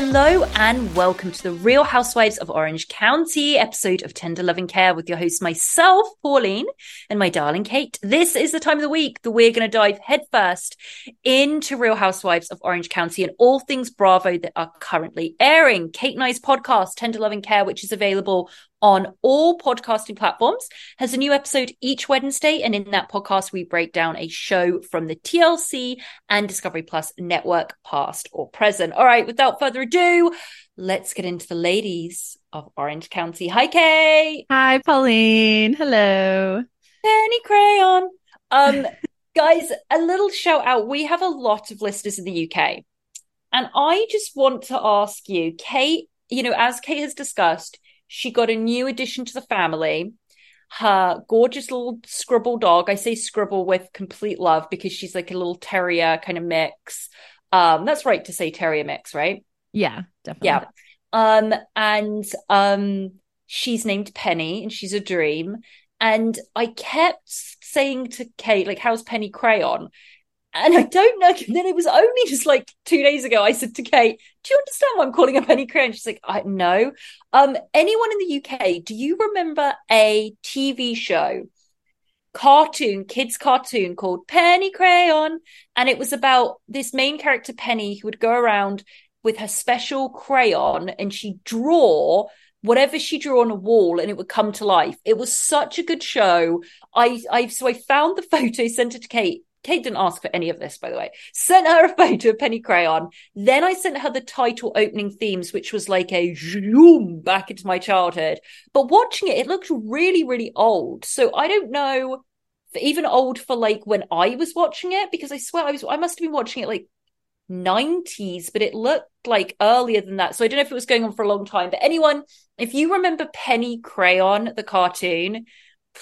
Hello and welcome to the Real Housewives of Orange County episode of Tender Loving Care with your host, myself, Pauline, and my darling Kate. This is the time of the week that we're going to dive headfirst into Real Housewives of Orange County and all things Bravo that are currently airing. Kate and I's podcast, Tender Loving Care, which is available on all podcasting platforms, has a new episode each Wednesday. And in that podcast, we break down a show from the TLC and Discovery Plus network, past or present. All right, without further ado, let's get into the ladies of Orange County. Hi, Kay. Hi, Pauline. Hello. Penny Crayon. Um, guys, a little shout out. We have a lot of listeners in the UK. And I just want to ask you, Kate, you know, as Kate has discussed, she got a new addition to the family. Her gorgeous little scribble dog. I say scribble with complete love because she's like a little terrier kind of mix. Um, that's right to say terrier mix, right? Yeah, definitely. Yeah. Um, and um, she's named Penny and she's a dream. And I kept saying to Kate, like, how's Penny Crayon? And I don't know. And then it was only just like two days ago. I said to Kate, "Do you understand why I'm calling her Penny Crayon?" She's like, "I know." Um, anyone in the UK? Do you remember a TV show, cartoon, kids cartoon called Penny Crayon? And it was about this main character Penny who would go around with her special crayon and she'd draw whatever she drew on a wall and it would come to life. It was such a good show. I I so I found the photo, sent it to Kate. Kate didn't ask for any of this, by the way. Sent her a photo of Penny Crayon. Then I sent her the title opening themes, which was like a zoom back into my childhood. But watching it, it looked really, really old. So I don't know, even old for like when I was watching it, because I swear I was, I must have been watching it like 90s, but it looked like earlier than that. So I don't know if it was going on for a long time. But anyone, if you remember Penny Crayon, the cartoon,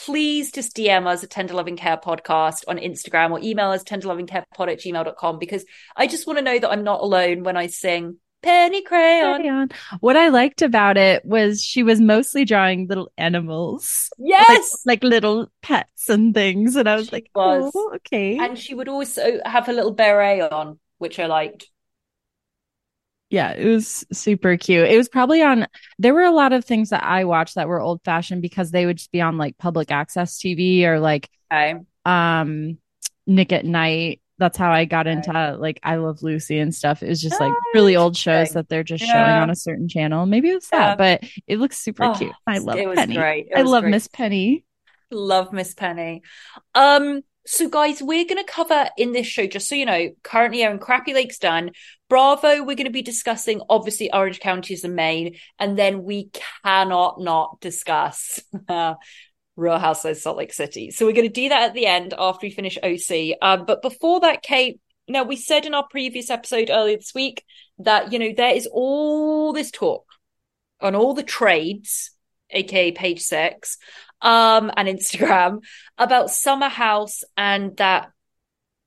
please just DM us at Tender Loving Care Podcast on Instagram or email us tenderlovingcarepod at gmail.com because I just want to know that I'm not alone when I sing Penny Crayon. Crayon. What I liked about it was she was mostly drawing little animals. Yes. Like, like little pets and things. And I was She like, was. oh, okay. And she would also have a little beret on, which I liked. Yeah, it was super cute. It was probably on, there were a lot of things that I watched that were old fashioned because they would just be on like public access TV or like, Okay. um, Nick at Nite. That's how I got Okay. into like I Love Lucy and stuff. It was just like Oh, really old shows that they're just showing on a certain channel. Maybe it was Yeah. that, but it looks super Oh, cute. I love it was Penny. great. It I was love. Miss Penny. Love Miss Penny. Um, so guys, we're going to cover in this show, just so you know, currently airing Crappie Lakes done. Bravo, we're going to be discussing obviously Orange County is the main, and then we cannot not discuss Real Housewives Salt Lake City. So we're going to do that at the end after we finish OC. Um, but before that, Kate, now we said in our previous episode earlier this week that you know there is all this talk on all the trades, aka page six, um, and Instagram about Summer House and that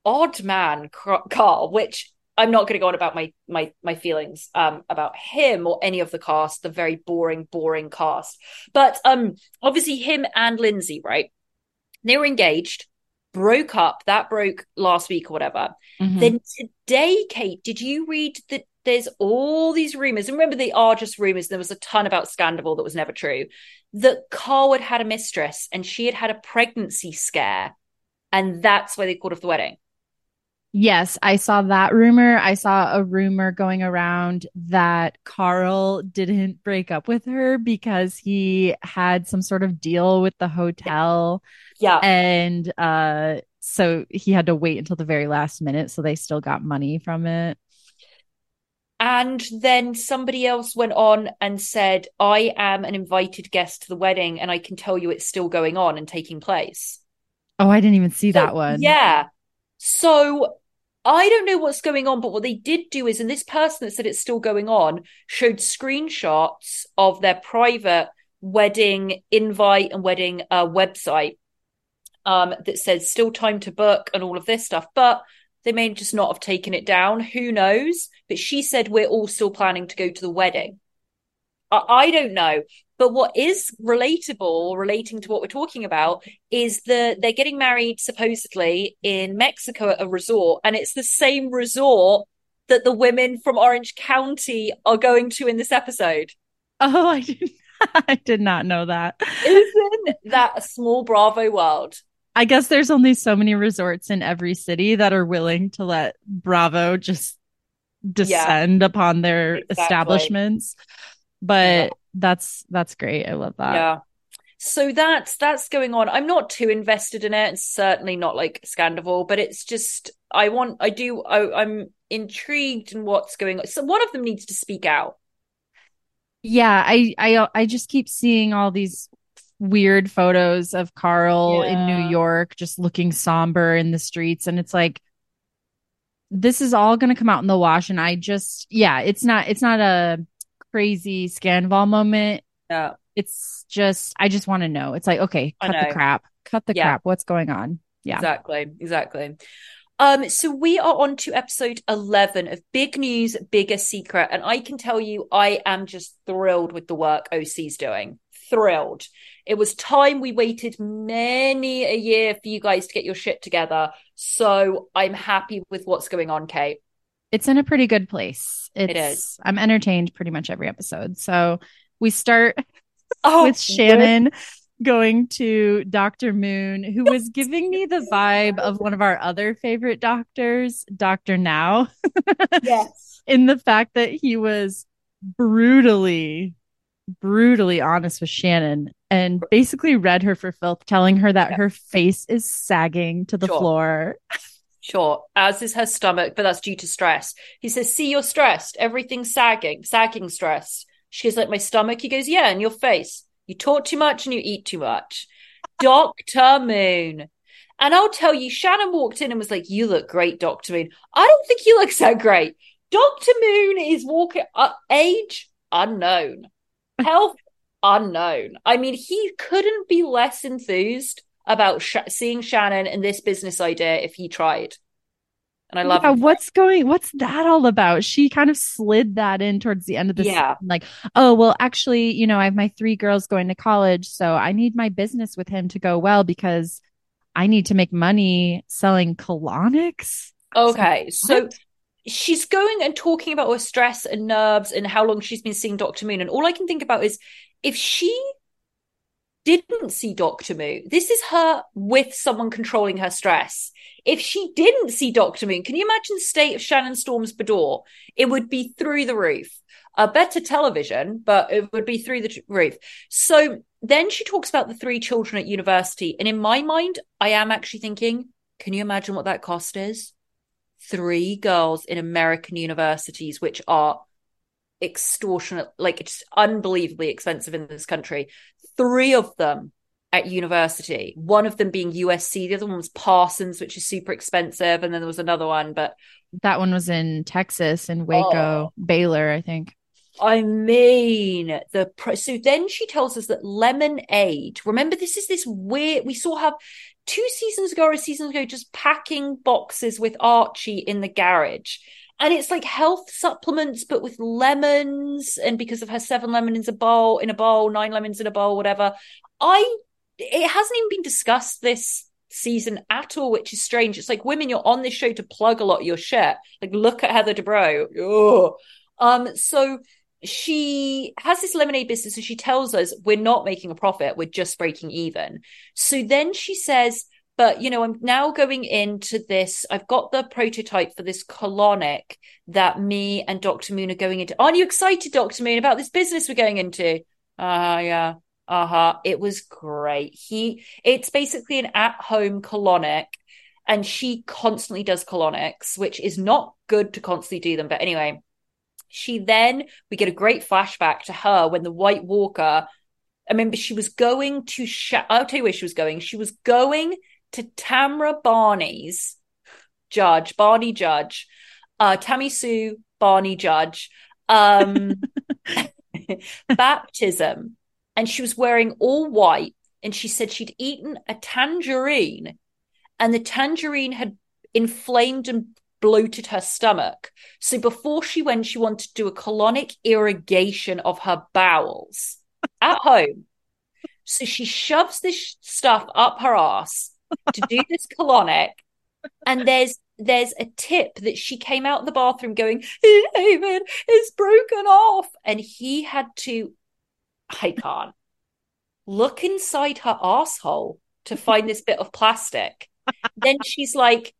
odd man Carl, which I'm not going to go on about my my my feelings um, about him or any of the cast, the very boring, boring cast. But um, obviously him and Lindsay, right? They were engaged, broke up. That broke last week or whatever. Mm-hmm. Then today, Kate, did you read that? There's all these rumors, and remember they are just rumors. There was a ton about scandal that was never true. That Carl had had a mistress and she had had a pregnancy scare, and that's why they called off the wedding. Yes, I saw that rumor. I saw a rumor going around that Carl didn't break up with her because he had some sort of deal with the hotel. Yeah. And uh so he had to wait until the very last minute so they still got money from it. And then somebody else went on and said, I am an invited guest to the wedding and I can tell you it's still going on and taking place. Oh, I didn't even see so, that one. Yeah. So I don't know what's going on, but what they did do is, and this person that said it's still going on showed screenshots of their private wedding invite and wedding uh, website um, that says still time to book and all of this stuff. But they may just not have taken it down. Who knows? But she said we're all still planning to go to the wedding. I, I don't know. But what is relatable, relating to what we're talking about, is that they're getting married supposedly in Mexico at a resort, and it's the same resort that the women from Orange County are going to in this episode. Oh, I did, I did not know that. Isn't that a small Bravo world? I guess there's only so many resorts in every city that are willing to let Bravo just descend yeah, upon their exactly. establishments. But yeah that's that's great. I love that. Yeah. So that's that's going on. I'm not too invested in it. It's certainly not like Scandoval, but it's just I want I do I, I'm intrigued in what's going on. So one of them needs to speak out. Yeah, I I I just keep seeing all these weird photos of Carl yeah. in New York just looking somber in the streets and it's like this is all going to come out in the wash and I just yeah, it's not it's not a crazy Scandoval moment. Yeah. It's just, I just want to know. It's like, okay, cut the crap, cut the yeah. crap. What's going on? Yeah. Exactly. Exactly. Um, so we are on to episode 11 of Big News, Bigger Secret. And I can tell you, I am just thrilled with the work OC's doing. Thrilled. It was time we waited many a year for you guys to get your shit together. So I'm happy with what's going on, Kate it's in a pretty good place. It's, it is. I'm entertained pretty much every episode. So we start oh, with Shannon good. going to Dr. Moon, who was giving me the vibe of one of our other favorite doctors, Dr. Now. yes. In the fact that he was brutally, brutally honest with Shannon and basically read her for filth, telling her that yeah. her face is sagging to the sure. floor. Sure, as is her stomach, but that's due to stress. He says, See, you're stressed. Everything's sagging, sagging stress. She goes, Like my stomach? He goes, Yeah, and your face. You talk too much and you eat too much. Dr. Moon. And I'll tell you, Shannon walked in and was like, You look great, Dr. Moon. I don't think he looks that great. Dr. Moon is walking, uh, age unknown, health unknown. I mean, he couldn't be less enthused about sh- seeing Shannon and this business idea if he tried. And I love yeah, what's going what's that all about? She kind of slid that in towards the end of the yeah. Season, like, oh well actually, you know, I have my three girls going to college, so I need my business with him to go well because I need to make money selling colonics. Okay. So, so she's going and talking about her stress and nerves and how long she's been seeing Dr. Moon. And all I can think about is if she didn't see Dr. Moon, this is her with someone controlling her stress. If she didn't see Dr. Moon, can you imagine the state of Shannon Storms Beador? It would be through the roof. A better television, but it would be through the roof. So then she talks about the three children at university. And in my mind, I am actually thinking, can you imagine what that cost is? Three girls in American universities, which are extortionate, like it's unbelievably expensive in this country. Three of them at university, one of them being USC, the other one was Parsons, which is super expensive, and then there was another one, but that one was in Texas in Waco, oh. Baylor, I think. I mean, the so then she tells us that lemonade. Remember, this is this weird. We saw her two seasons ago or a season ago just packing boxes with Archie in the garage. And it's like health supplements, but with lemons. And because of her seven lemons in a bowl, in a bowl, nine lemons in a bowl, whatever. I, it hasn't even been discussed this season at all, which is strange. It's like women, you're on this show to plug a lot of your shit. Like, look at Heather Dubrow. Ugh. Um, so she has this lemonade business and she tells us we're not making a profit, we're just breaking even. So then she says, but you know, I'm now going into this. I've got the prototype for this colonic that me and Dr. Moon are going into. Aren't you excited, Dr. Moon, about this business we're going into? Ah, uh, yeah. Uh-huh. It was great. He it's basically an at-home colonic and she constantly does colonics, which is not good to constantly do them. But anyway, she then, we get a great flashback to her when the White Walker, I remember she was going to, sh- I'll tell you where she was going. She was going to Tamra Barney's judge, Barney Judge, uh, Tammy Sue, Barney Judge, um, baptism. And she was wearing all white. And she said she'd eaten a tangerine and the tangerine had inflamed and bloated her stomach. So before she went, she wanted to do a colonic irrigation of her bowels at home. So she shoves this stuff up her ass to do this colonic. And there's there's a tip that she came out of the bathroom going, David, it's broken off. And he had to, I can't, look inside her asshole to find this bit of plastic. then she's like,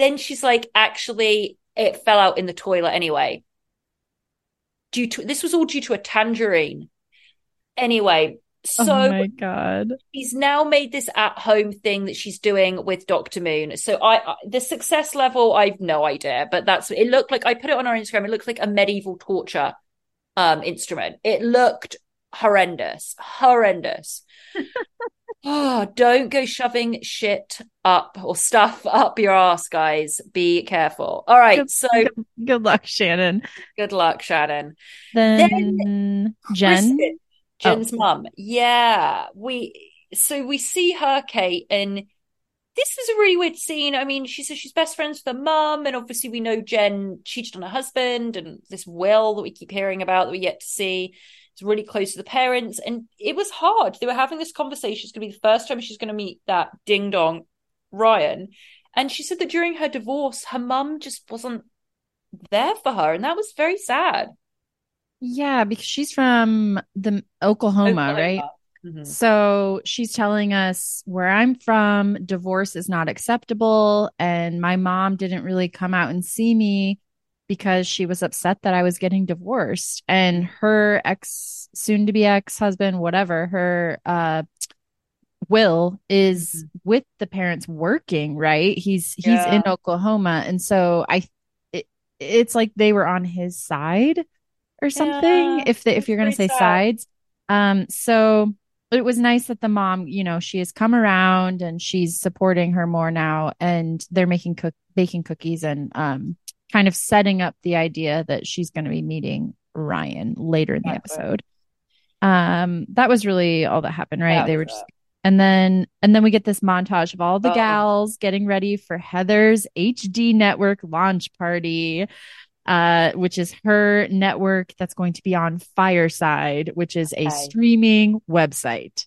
then she's like, actually, it fell out in the toilet anyway. Due to this was all due to a tangerine. Anyway, so oh my god, she's now made this at-home thing that she's doing with Doctor Moon. So I, I, the success level, I've no idea, but that's it. Looked like I put it on our Instagram. It looked like a medieval torture um instrument. It looked horrendous, horrendous. oh, don't go shoving shit up or stuff up your ass, guys. Be careful. All right. Good, so good, good, luck, Shannon. Good luck, Shannon. Then, then Jen. Kristen, oh. Jen's oh. mum. Yeah. We so we see her, Kate, and this is a really weird scene. I mean, she says she's best friends with her mum, and obviously we know Jen cheated on her husband, and this will that we keep hearing about that we yet to see really close to the parents. And it was hard. They were having this conversation. It's going to be the first time she's going to meet that ding dong Ryan. And she said that during her divorce, her mum just wasn't there for her. And that was very sad. Yeah, because she's from the Oklahoma, Oklahoma. right? Mm-hmm. So she's telling us where I'm from, divorce is not acceptable. And my mom didn't really come out and see me because she was upset that I was getting divorced and her ex soon to be ex husband whatever her uh will is mm-hmm. with the parents working right he's he's yeah. in Oklahoma and so I it, it's like they were on his side or something yeah, if they, if you're going to say sad. sides um so it was nice that the mom you know she has come around and she's supporting her more now and they're making cook baking cookies and um kind of setting up the idea that she's going to be meeting Ryan later in the episode. Um, that was really all that happened, right? they were just, and then, and then we get this montage of all the oh. gals getting ready for Heather's HD network launch party, uh, which is her network that's going to be on Fireside, which is okay. a streaming website.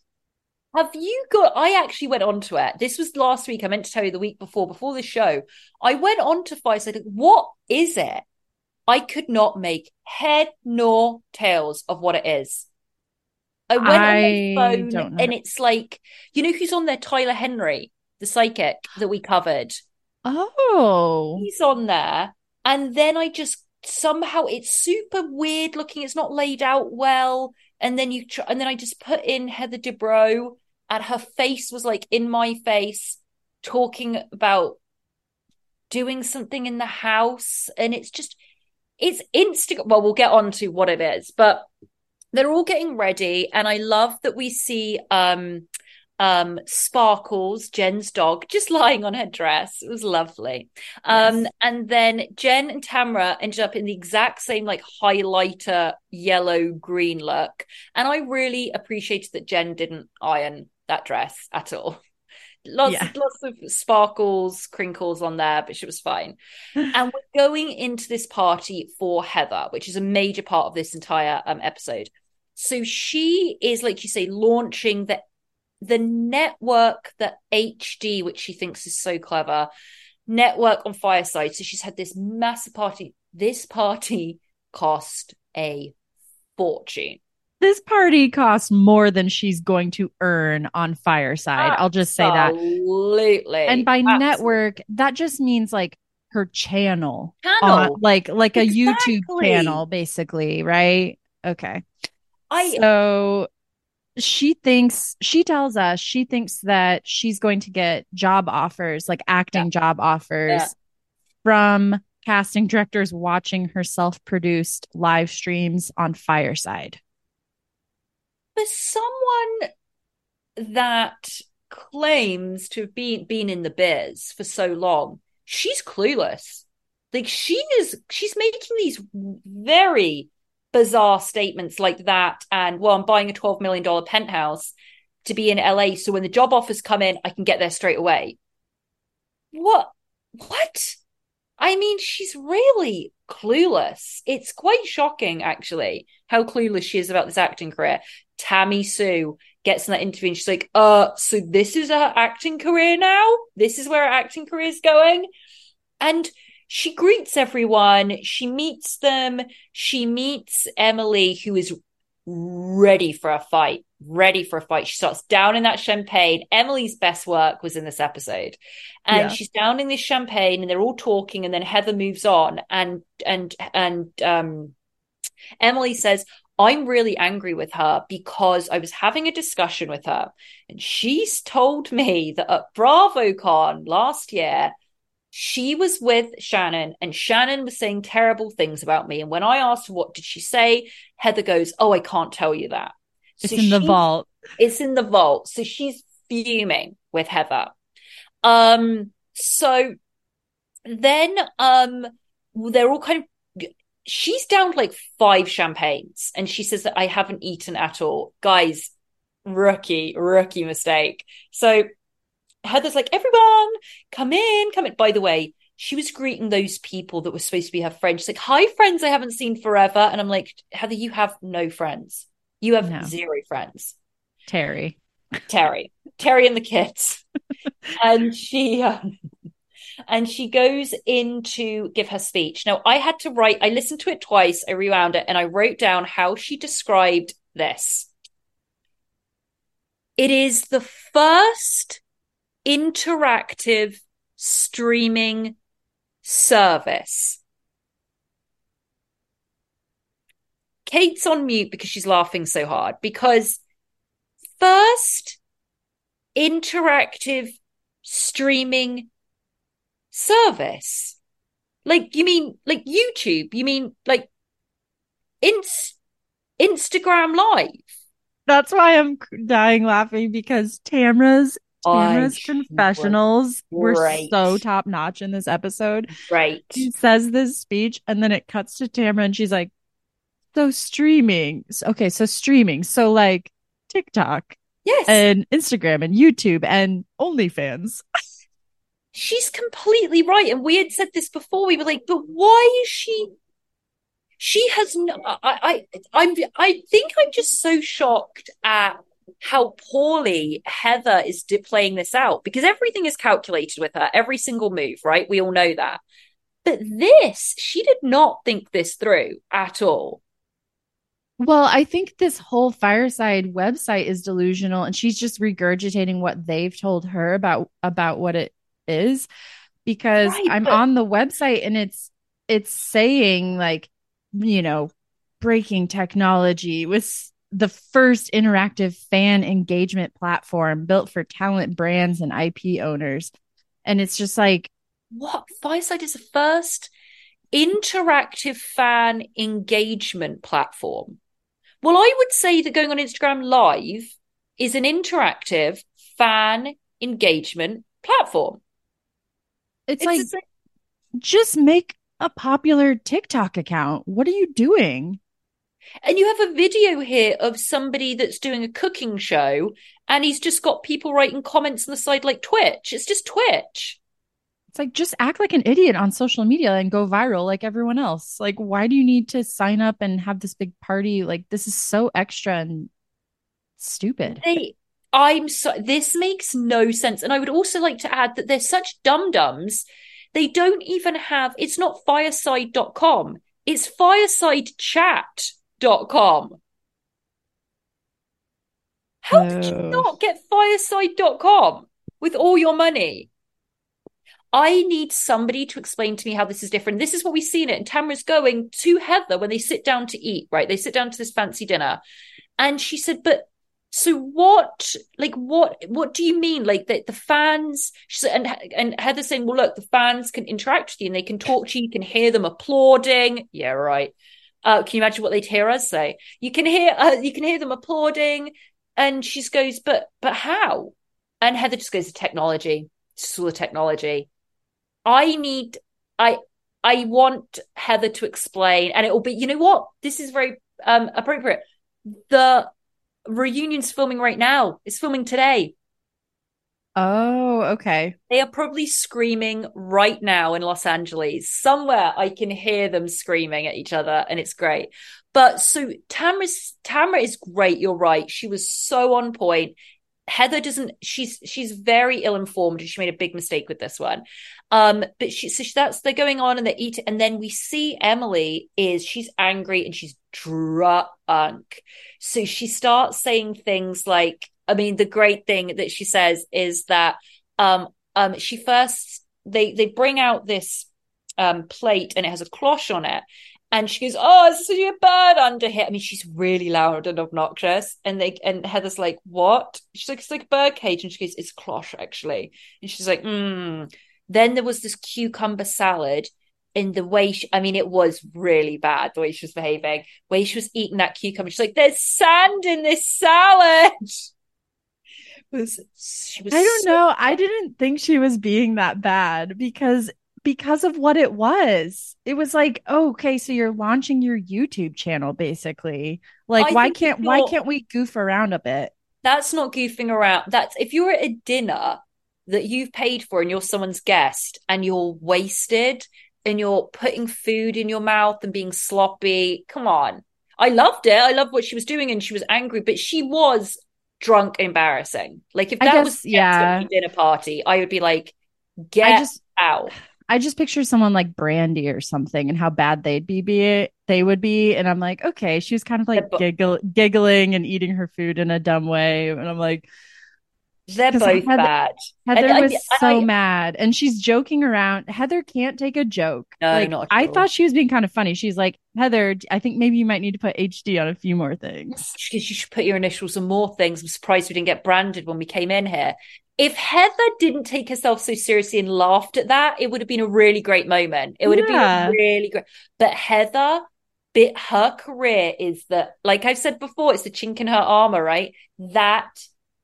Have you got? I actually went on to it. This was last week. I meant to tell you the week before, before the show. I went on to Fireside. What is it? I could not make head nor tails of what it is. I went I on my phone and it's like, you know who's on there? Tyler Henry, the psychic that we covered. Oh. He's on there. And then I just somehow it's super weird looking. It's not laid out well. And then you try, and then I just put in Heather Dubrow and her face was like in my face talking about doing something in the house and it's just it's instant well we'll get on to what it is but they're all getting ready and i love that we see um um, Sparkles, Jen's dog, just lying on her dress. It was lovely. Um, yes. And then Jen and Tamra ended up in the exact same like highlighter yellow green look. And I really appreciated that Jen didn't iron that dress at all. Lots, yeah. lots of sparkles, crinkles on there, but she was fine. and we're going into this party for Heather, which is a major part of this entire um, episode. So she is, like you say, launching the the network that HD, which she thinks is so clever, network on Fireside. So she's had this massive party. This party cost a fortune. This party costs more than she's going to earn on Fireside. Absolutely. I'll just say that. Absolutely. And by Absolutely. network, that just means like her channel. Channel. On, like like exactly. a YouTube channel, basically, right? Okay. I so she thinks she tells us she thinks that she's going to get job offers like acting yeah. job offers yeah. from casting directors watching her self-produced live streams on fireside for someone that claims to have been been in the biz for so long. She's clueless. Like she is she's making these very bizarre statements like that and well i'm buying a 12 million dollar penthouse to be in la so when the job offers come in i can get there straight away. What what? I mean she's really clueless. It's quite shocking actually how clueless she is about this acting career tammy sue gets in that interview and she's like uh so this is her acting career now this is where her acting career is going and she greets everyone, she meets them, she meets Emily, who is ready for a fight, ready for a fight. She starts down in that champagne. Emily's best work was in this episode. And yeah. she's downing this champagne and they're all talking and then Heather moves on and and and um Emily says, I'm really angry with her because I was having a discussion with her and she's told me that at BravoCon last year, she was with Shannon and Shannon was saying terrible things about me. And when I asked her, what did she say? Heather goes, Oh, I can't tell you that. It's so in the vault. It's in the vault. So she's fuming with Heather. Um, so then um they're all kind of she's down like five champagnes and she says that I haven't eaten at all. Guys, rookie, rookie mistake. So Heather's like, everyone, come in, come in. By the way, she was greeting those people that were supposed to be her friends. She's like, hi, friends I haven't seen forever. And I'm like, Heather, you have no friends. You have no. zero friends. Terry. Terry. Terry and the kids. and she um, and she goes in to give her speech. Now, I had to write, I listened to it twice, I rewound it, and I wrote down how she described this. It is the first interactive streaming service. Kate's on mute because she's laughing so hard because first interactive streaming service. Like you mean like YouTube? You mean like Inst- Instagram Live? That's why I'm dying laughing because Tamra's Tamra's confessionals were so top notch in this episode. Right. She says this speech and then it cuts to Tamra and she's like, so streaming. Okay. So streaming. So like TikTok. Yes. And Instagram and YouTube and OnlyFans. She's completely right. And we had said this before. We were like, but why is she she has no I, I I'm I think I'm just so shocked at how poorly Heather is playing this out because everything is calculated with her, every single move, right? We all know that. But this, she did not think this through at all. Well, I think this whole fireside website is delusional and she's just regurgitating what they've told her about about what it is because right, I'm but- on the website and it's it's saying like you know breaking technology with the first interactive fan engagement platform built for talent brands and IP owners. And it's just like, what? Fireside is the first interactive fan engagement platform. Well, I would say that going on Instagram Live is an interactive fan engagement platform. It's, it's like, just make a popular TikTok account. What are you doing? And you have a video here of somebody that's doing a cooking show, and he's just got people writing comments on the side like Twitch. It's just Twitch. It's like just act like an idiot on social media and go viral like everyone else. Like, why do you need to sign up and have this big party? Like, this is so extra and stupid. They, I'm so, this makes no sense. And I would also like to add that they're such dum dums. They don't even have, it's not fireside.com, it's firesidechat.com. How oh. did you not get fireside.com with all your money? I need somebody to explain to me how this is different. This is what we see in it. And Tamra's going to Heather when they sit down to eat, right? They sit down to this fancy dinner. And she said, but so what like what what do you mean? Like that the fans and and heather's saying well look the fans can interact with you and they can talk to you. You can hear them applauding. Yeah right. Uh, can you imagine what they'd hear us say? You can hear uh, you can hear them applauding. And she goes but but how? And heather just goes to technology. Just all the technology. I need I I want Heather to explain, and it will be, you know what? This is very um appropriate. The reunion's filming right now. It's filming today. Oh, okay. They are probably screaming right now in Los Angeles. Somewhere I can hear them screaming at each other, and it's great. But so Tamra's Tamra is great. You're right. She was so on point. Heather doesn't. She's she's very ill informed, and she made a big mistake with this one. Um, but she so that's they're going on and they eat, and then we see Emily is she's angry and she's drunk. So she starts saying things like, I mean, the great thing that she says is that um um she first they they bring out this um plate and it has a cloche on it and she goes, "Oh, is there a bird under here?" I mean, she's really loud and obnoxious. And they and Heather's like, "What?" She's like, "It's like a bird cage," and she goes, "It's cloche, actually." And she's like, "Hmm." Then there was this cucumber salad. In the way she, I mean, it was really bad the way she was behaving. Way she was eating that cucumber, she's like, "There's sand in this salad." Was, was I don't so know. Bad. I didn't think she was being that bad because because of what it was. It was like, oh, okay, so you're launching your YouTube channel basically. Like I why can't why can't we goof around a bit? That's not goofing around. That's if you're at a dinner that you've paid for and you're someone's guest and you're wasted and you're putting food in your mouth and being sloppy. Come on. I loved it. I loved what she was doing and she was angry, but she was drunk embarrassing. Like if that guess, was yeah dinner party, I would be like, get just, out. I just picture someone like Brandy or something and how bad they'd be, be they would be. And I'm like, okay, she was kind of like giggle, giggling and eating her food in a dumb way. And I'm like, they're both Heather, bad. Heather and was so I, mad, and she's joking around. Heather can't take a joke. No, like, not. I thought she was being kind of funny. She's like, Heather, I think maybe you might need to put HD on a few more things. You should put your initials on more things. I'm surprised we didn't get branded when we came in here if Heather didn't take herself so seriously and laughed at that, it would have been a really great moment. It would yeah. have been really great. But Heather, bit her career is that, like I've said before, it's the chink in her armor, right? That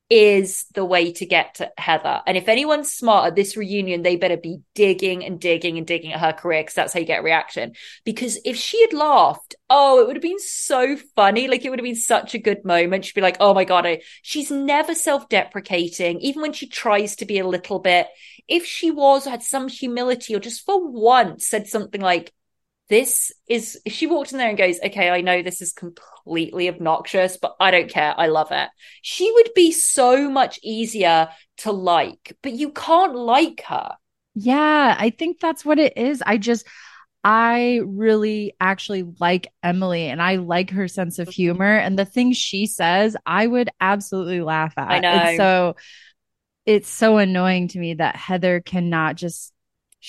is the way to get to Heather. And if anyone's smart at this reunion, they better be digging and digging and digging at her career because that's how you get a reaction. Because if she had laughed, oh, it would have been so funny. Like it would have been such a good moment. She'd be like, oh my God, I... she's never self deprecating, even when she tries to be a little bit. If she was, had some humility or just for once said something like, this is she walked in there and goes okay i know this is completely obnoxious but i don't care. I love it. She would be so much easier to like but you can't like her. Yeah i think that's what it is. I just I really actually like Emily and I like her sense of mm-hmm. humor. And the things she says I would absolutely laugh at. I know. And so it's so annoying to me that Heather cannot just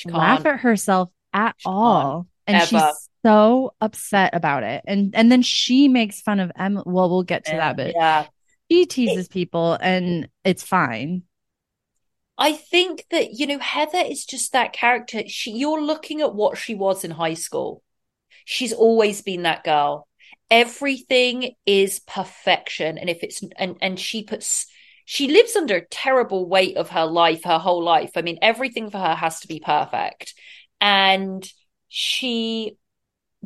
laugh at herself at she all and she's so upset about it. And and then she makes fun of Emily. Well, we'll get to yeah, that, but yeah, she teases people, and it's fine. I think that you know Heather is just that character. She, you're looking at what she was in high school. She's always been that girl. Everything is perfection, and if it's and and she puts she lives under a terrible weight of her life, her whole life. I mean, everything for her has to be perfect. And she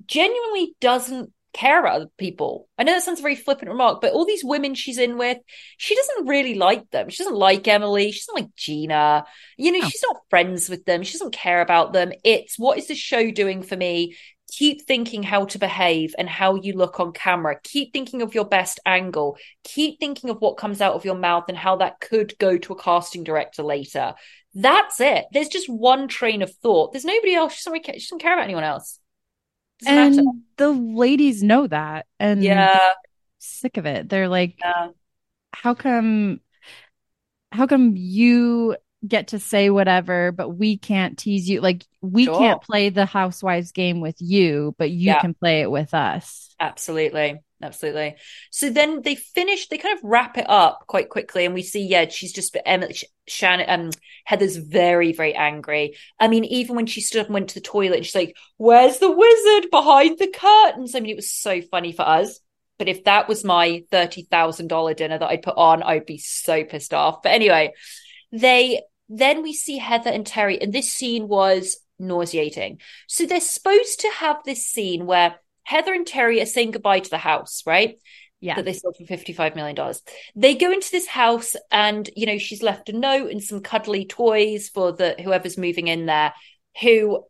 genuinely doesn't care about other people. I know that sounds a very flippant remark, but all these women she's in with, she doesn't really like them. She doesn't like Emily. She doesn't like Gina. You know, oh. she's not friends with them. She doesn't care about them. It's what is the show doing for me? Keep thinking how to behave and how you look on camera. Keep thinking of your best angle. Keep thinking of what comes out of your mouth and how that could go to a casting director later. That's it. There's just one train of thought. There's nobody else. She doesn't, care. She doesn't care about anyone else. And matter. the ladies know that. And yeah, sick of it. They're like, yeah. how come, how come you get to say whatever, but we can't tease you? Like, we sure. can't play the housewives game with you, but you yeah. can play it with us. Absolutely absolutely. So then they finish, they kind of wrap it up quite quickly, and we see, yeah, she's just Emily, Shannon, um, Heather's very, very angry. I mean, even when she stood up and went to the toilet, she's like, "Where's the wizard behind the curtains?" I mean, it was so funny for us. But if that was my thirty thousand dollar dinner that I'd put on, I'd be so pissed off. But anyway, they then we see Heather and Terry, and this scene was nauseating. So they're supposed to have this scene where Heather and Terry are saying goodbye to the house, right? Yeah. That they sold for $55 million. They go into this house and, you know, she's left a note and some cuddly toys for the whoever's moving in there who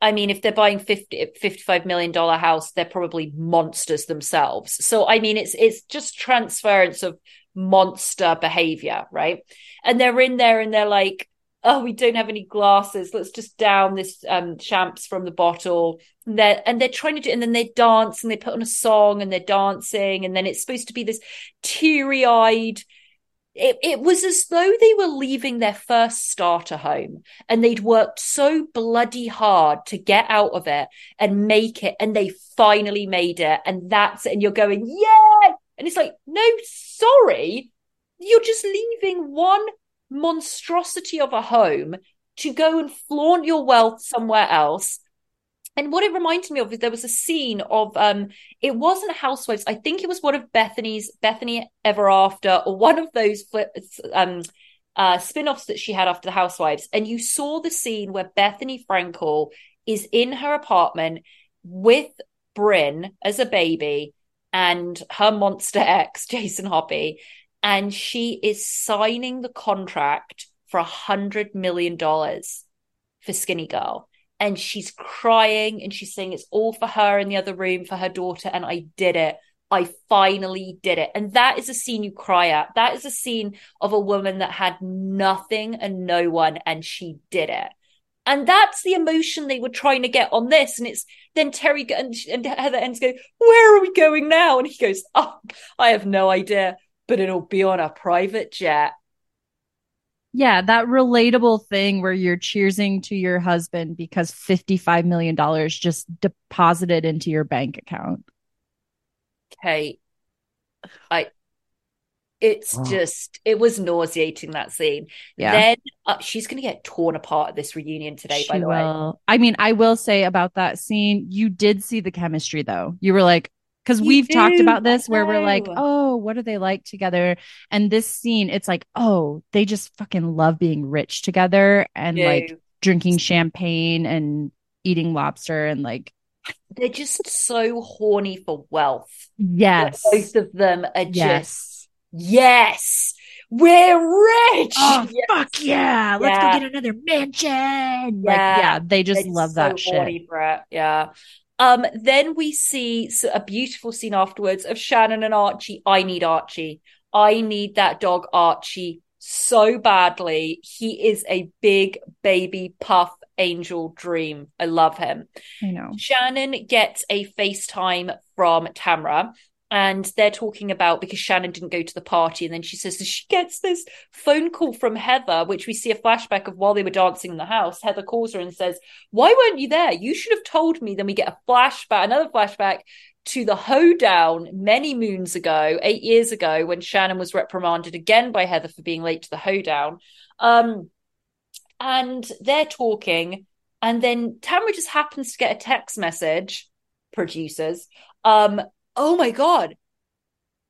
I mean, if they're buying 50, $55 million house, they're probably monsters themselves. So, I mean, it's, it's just transference of monster behavior, right? And they're in there and they're like, oh, we don't have any glasses. Let's just down this um champs from the bottle. And they're and they're trying to do, and then they dance and they put on a song and they're dancing, and then it's supposed to be this teary-eyed. It, it was as though they were leaving their first starter home and they'd worked so bloody hard to get out of it and make it, and they finally made it. And that's it. And you're going, yeah. And it's like, no, sorry. You're just leaving one monstrosity of a home to go and flaunt your wealth somewhere else. And what it reminded me of is there was a scene of um it wasn't Housewives, I think it was one of Bethenny's Bethenny Ever After or one of those um uh spin-offs that she had after the Housewives. And you saw the scene where Bethenny Frankel is in her apartment with Brynn as a baby and her monster ex, Jason Hoppy, and she is signing the contract for a hundred million dollars for Skinny Girl. And she's crying and she's saying it's all for her in the other room for her daughter. And I did it. I finally did it. And that is a scene you cry at. That is a scene of a woman that had nothing and no one, and she did it. And that's the emotion they were trying to get on this. And it's then Terry and, and Heather ends go, Where are we going now? And he goes, Oh, I have no idea but it'll be on a private jet. Yeah, that relatable thing where you're cheersing to your husband because $55 million just deposited into your bank account. Kate, I it's oh. just it was nauseating that scene. Yeah. Then uh, she's going to get torn apart at this reunion today. She by the will. way, I mean, I will say about that scene, you did see the chemistry though. You were like, because we've do. talked about this where we're like, oh, what are they like together? And this scene, it's like, oh, they just fucking love being rich together and like drinking champagne and eating lobster and like they're just so horny for wealth. Yes. Both of them are just yes. We're rich. Oh yes. fuck yeah. Let's go get another mansion. Yeah. Like, yeah, they just love so that shit. Yeah. Um, then we see a beautiful scene afterwards of Shannon and Archie. I need Archie. I need that dog Archie so badly. He is a big baby puff angel dream. I love him. I know. Shannon gets a FaceTime from Tamra and they're talking about because Shannon didn't go to the party, and then she says she gets this phone call from Heather, which we see a flashback of while they were dancing in the house. Heather calls her and says, "Why weren't you there? You should have told me." Then we get a flashback, another flashback to the hoedown many moons ago, eight years ago, when Shannon was reprimanded again by Heather for being late to the hoedown. Um, and they're talking, and then Tamra just happens to get a text message, producers, um, oh my God,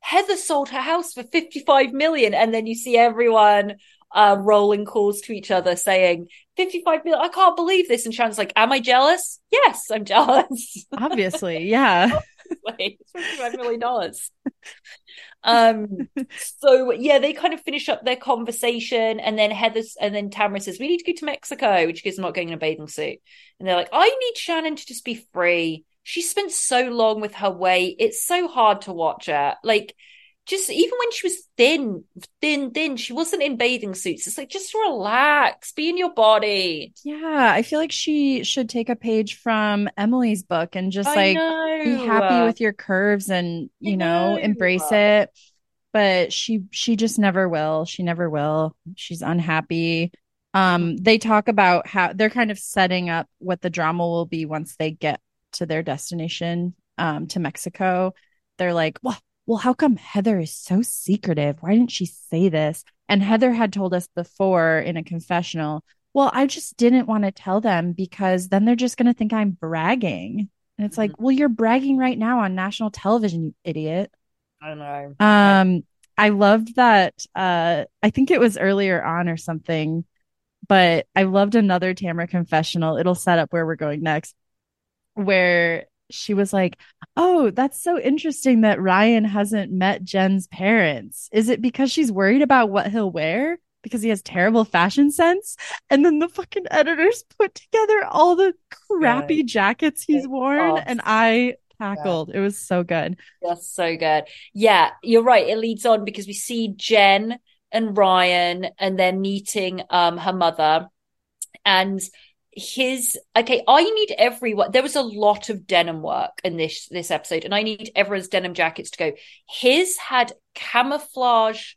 Heather sold her house for 55 million. And then you see everyone uh, rolling calls to each other saying, 55 million, I can't believe this. And Shannon's like, Am I jealous? Yes, I'm jealous. Obviously, yeah. it's $55 million. um so yeah they kind of finish up their conversation and then heather's and then tamra says we need to go to mexico which is not going in a bathing suit and they're like i need shannon to just be free she spent so long with her weight it's so hard to watch her like just even when she was thin, thin, thin, she wasn't in bathing suits. It's like just relax, be in your body. Yeah, I feel like she should take a page from Emily's book and just like be happy with your curves and you know, know, embrace it. But she she just never will. She never will. She's unhappy. Um, they talk about how they're kind of setting up what the drama will be once they get to their destination, um, to Mexico. They're like, well, well, how come Heather is so secretive? Why didn't she say this? And Heather had told us before in a confessional, well, I just didn't want to tell them because then they're just going to think I'm bragging. And it's like, mm-hmm. well, you're bragging right now on national television, you idiot. I know. Um, I loved that. Uh, I think it was earlier on or something, but I loved another Tamra confessional. It'll set up where we're going next, where she was like, Oh, that's so interesting that Ryan hasn't met Jen's parents. Is it because she's worried about what he'll wear? Because he has terrible fashion sense. And then the fucking editors put together all the crappy jackets he's worn. And I tackled. Yeah. It was so good. That's so good. Yeah, you're right. It leads on because we see Jen and Ryan and they're meeting um her mother. And his okay i need everyone there was a lot of denim work in this this episode and i need everyone's denim jackets to go. His had camouflage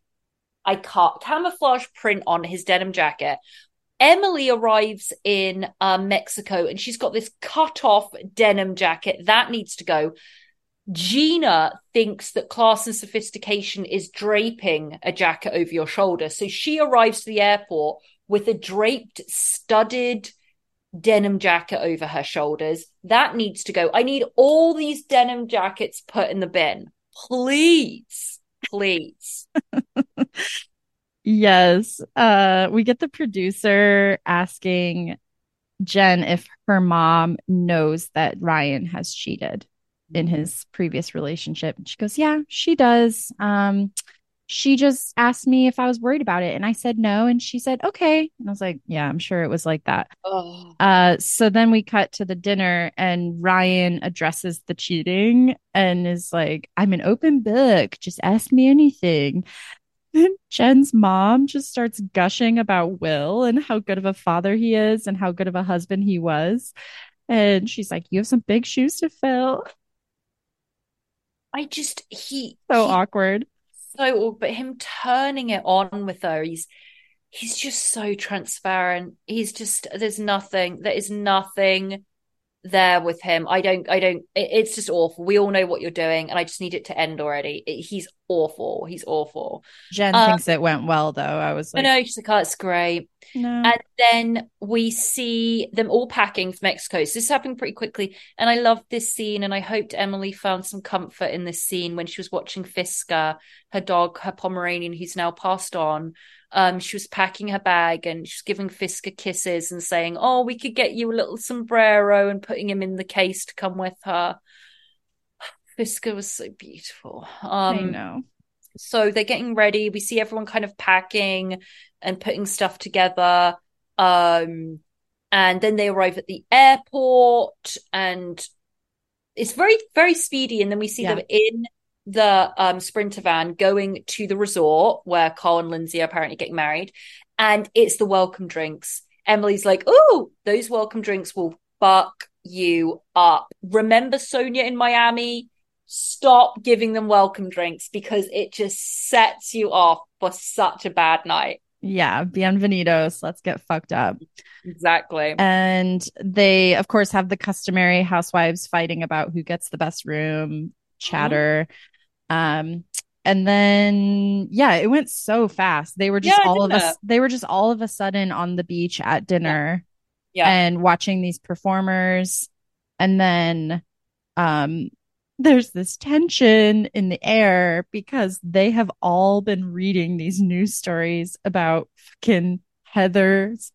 i can't camouflage print on his denim jacket. Emily arrives in um, mexico and she's got this cut off denim jacket that needs to go. Gina thinks that class and sophistication is draping a jacket over your shoulder. So she arrives to the airport with a draped, studded denim jacket over her shoulders. That needs to go. I need all these denim jackets put in the bin. Please. Please. yes. Uh we get the producer asking Jen if her mom knows that Ryan has cheated in mm-hmm. his previous relationship. And she goes, "Yeah, she does. Um she just asked me if I was worried about it. And I said no. And she said, okay. And I was like, yeah, I'm sure it was like that. Oh. Uh, so then we cut to the dinner and Ryan addresses the cheating and is like, I'm an open book. Just ask me anything. Then Jen's mom just starts gushing about Will and how good of a father he is and how good of a husband he was. And she's like, You have some big shoes to fill. I just, he. So he, awkward so but him turning it on with her he's he's just so transparent. He's just there's nothing there is nothing there with him. I don't i don't it, it's just awful. We all know what you're doing and i just need it to end already. It, he's awful. He's awful. Jen um, thinks it went well though. I was like i know she's like oh it's great. No. and then we see them all packing for mexico. So this happened pretty quickly. And i loved this scene and i hoped emily found some comfort in this scene when she was watching fiska her dog her pomeranian who's now passed on. Um, she was packing her bag and she's giving Fiska kisses and saying, "Oh, we could get you a little sombrero," and putting him in the case to come with her. Fiska was so beautiful. Um, I know. So they're getting ready. We see everyone kind of packing and putting stuff together. Um, and then they arrive at the airport and it's very, very speedy. And then we see yeah. them in the um, sprinter van going to the resort where Carl and Lindsay are apparently getting married, and it's the welcome drinks. Emily's like, "Oh, those welcome drinks will fuck you up." Remember Sonja in Miami? Stop giving them welcome drinks because it just sets you off for such a bad night. Yeah, bienvenidos. Let's get fucked up. Exactly. And they, of course, have the customary housewives fighting about who gets the best room chatter. Mm-hmm. Um, and then yeah, it went so fast. They were just yeah, all of us. They were just all of a sudden on the beach at dinner, yeah. yeah. and watching these performers. And then, um, there's this tension in the air because they have all been reading these news stories about fucking Heather's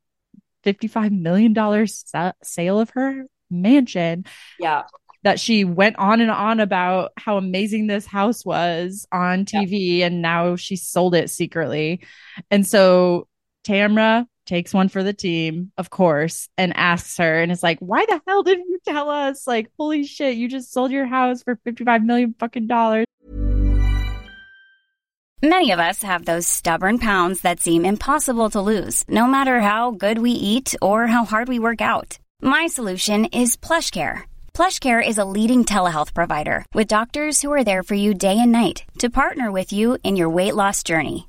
$55 million sa- sale of her mansion. Yeah. That she went on and on about how amazing this house was on TV yeah. and now she sold it secretly. And so Tamra takes one for the team, of course, and asks her and is like, "Why the hell didn't you tell us? Like, holy shit, you just sold your house for 55 million fucking dollars." Many of us have those stubborn pounds that seem impossible to lose, no matter how good we eat or how hard we work out. My solution is PlushCare. PlushCare is a leading telehealth provider with doctors who are there for you day and night to partner with you in your weight loss journey.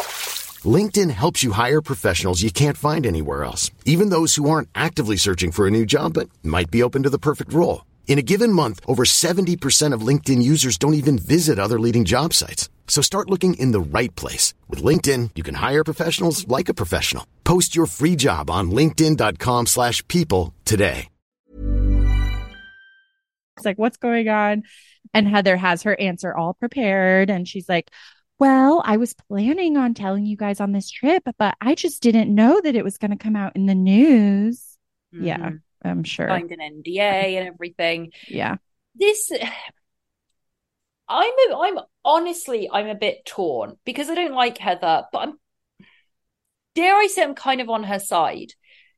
LinkedIn helps you hire professionals you can't find anywhere else, even those who aren't actively searching for a new job but might be open to the perfect role. In a given month, over 70% of LinkedIn users don't even visit other leading job sites. So start looking in the right place. With LinkedIn, you can hire professionals like a professional. Post your free job on linkedin.com slash people today. It's like, what's going on? And Heather has her answer all prepared. And she's like, well, I was planning on telling you guys on this trip, but I just didn't know that it was going to come out in the news. Mm-hmm. Yeah, I'm sure. Signed an NDA and everything. Yeah. This I'm a, I'm honestly I'm a bit torn because I don't like Heather, but I'm dare I say I'm kind of on her side.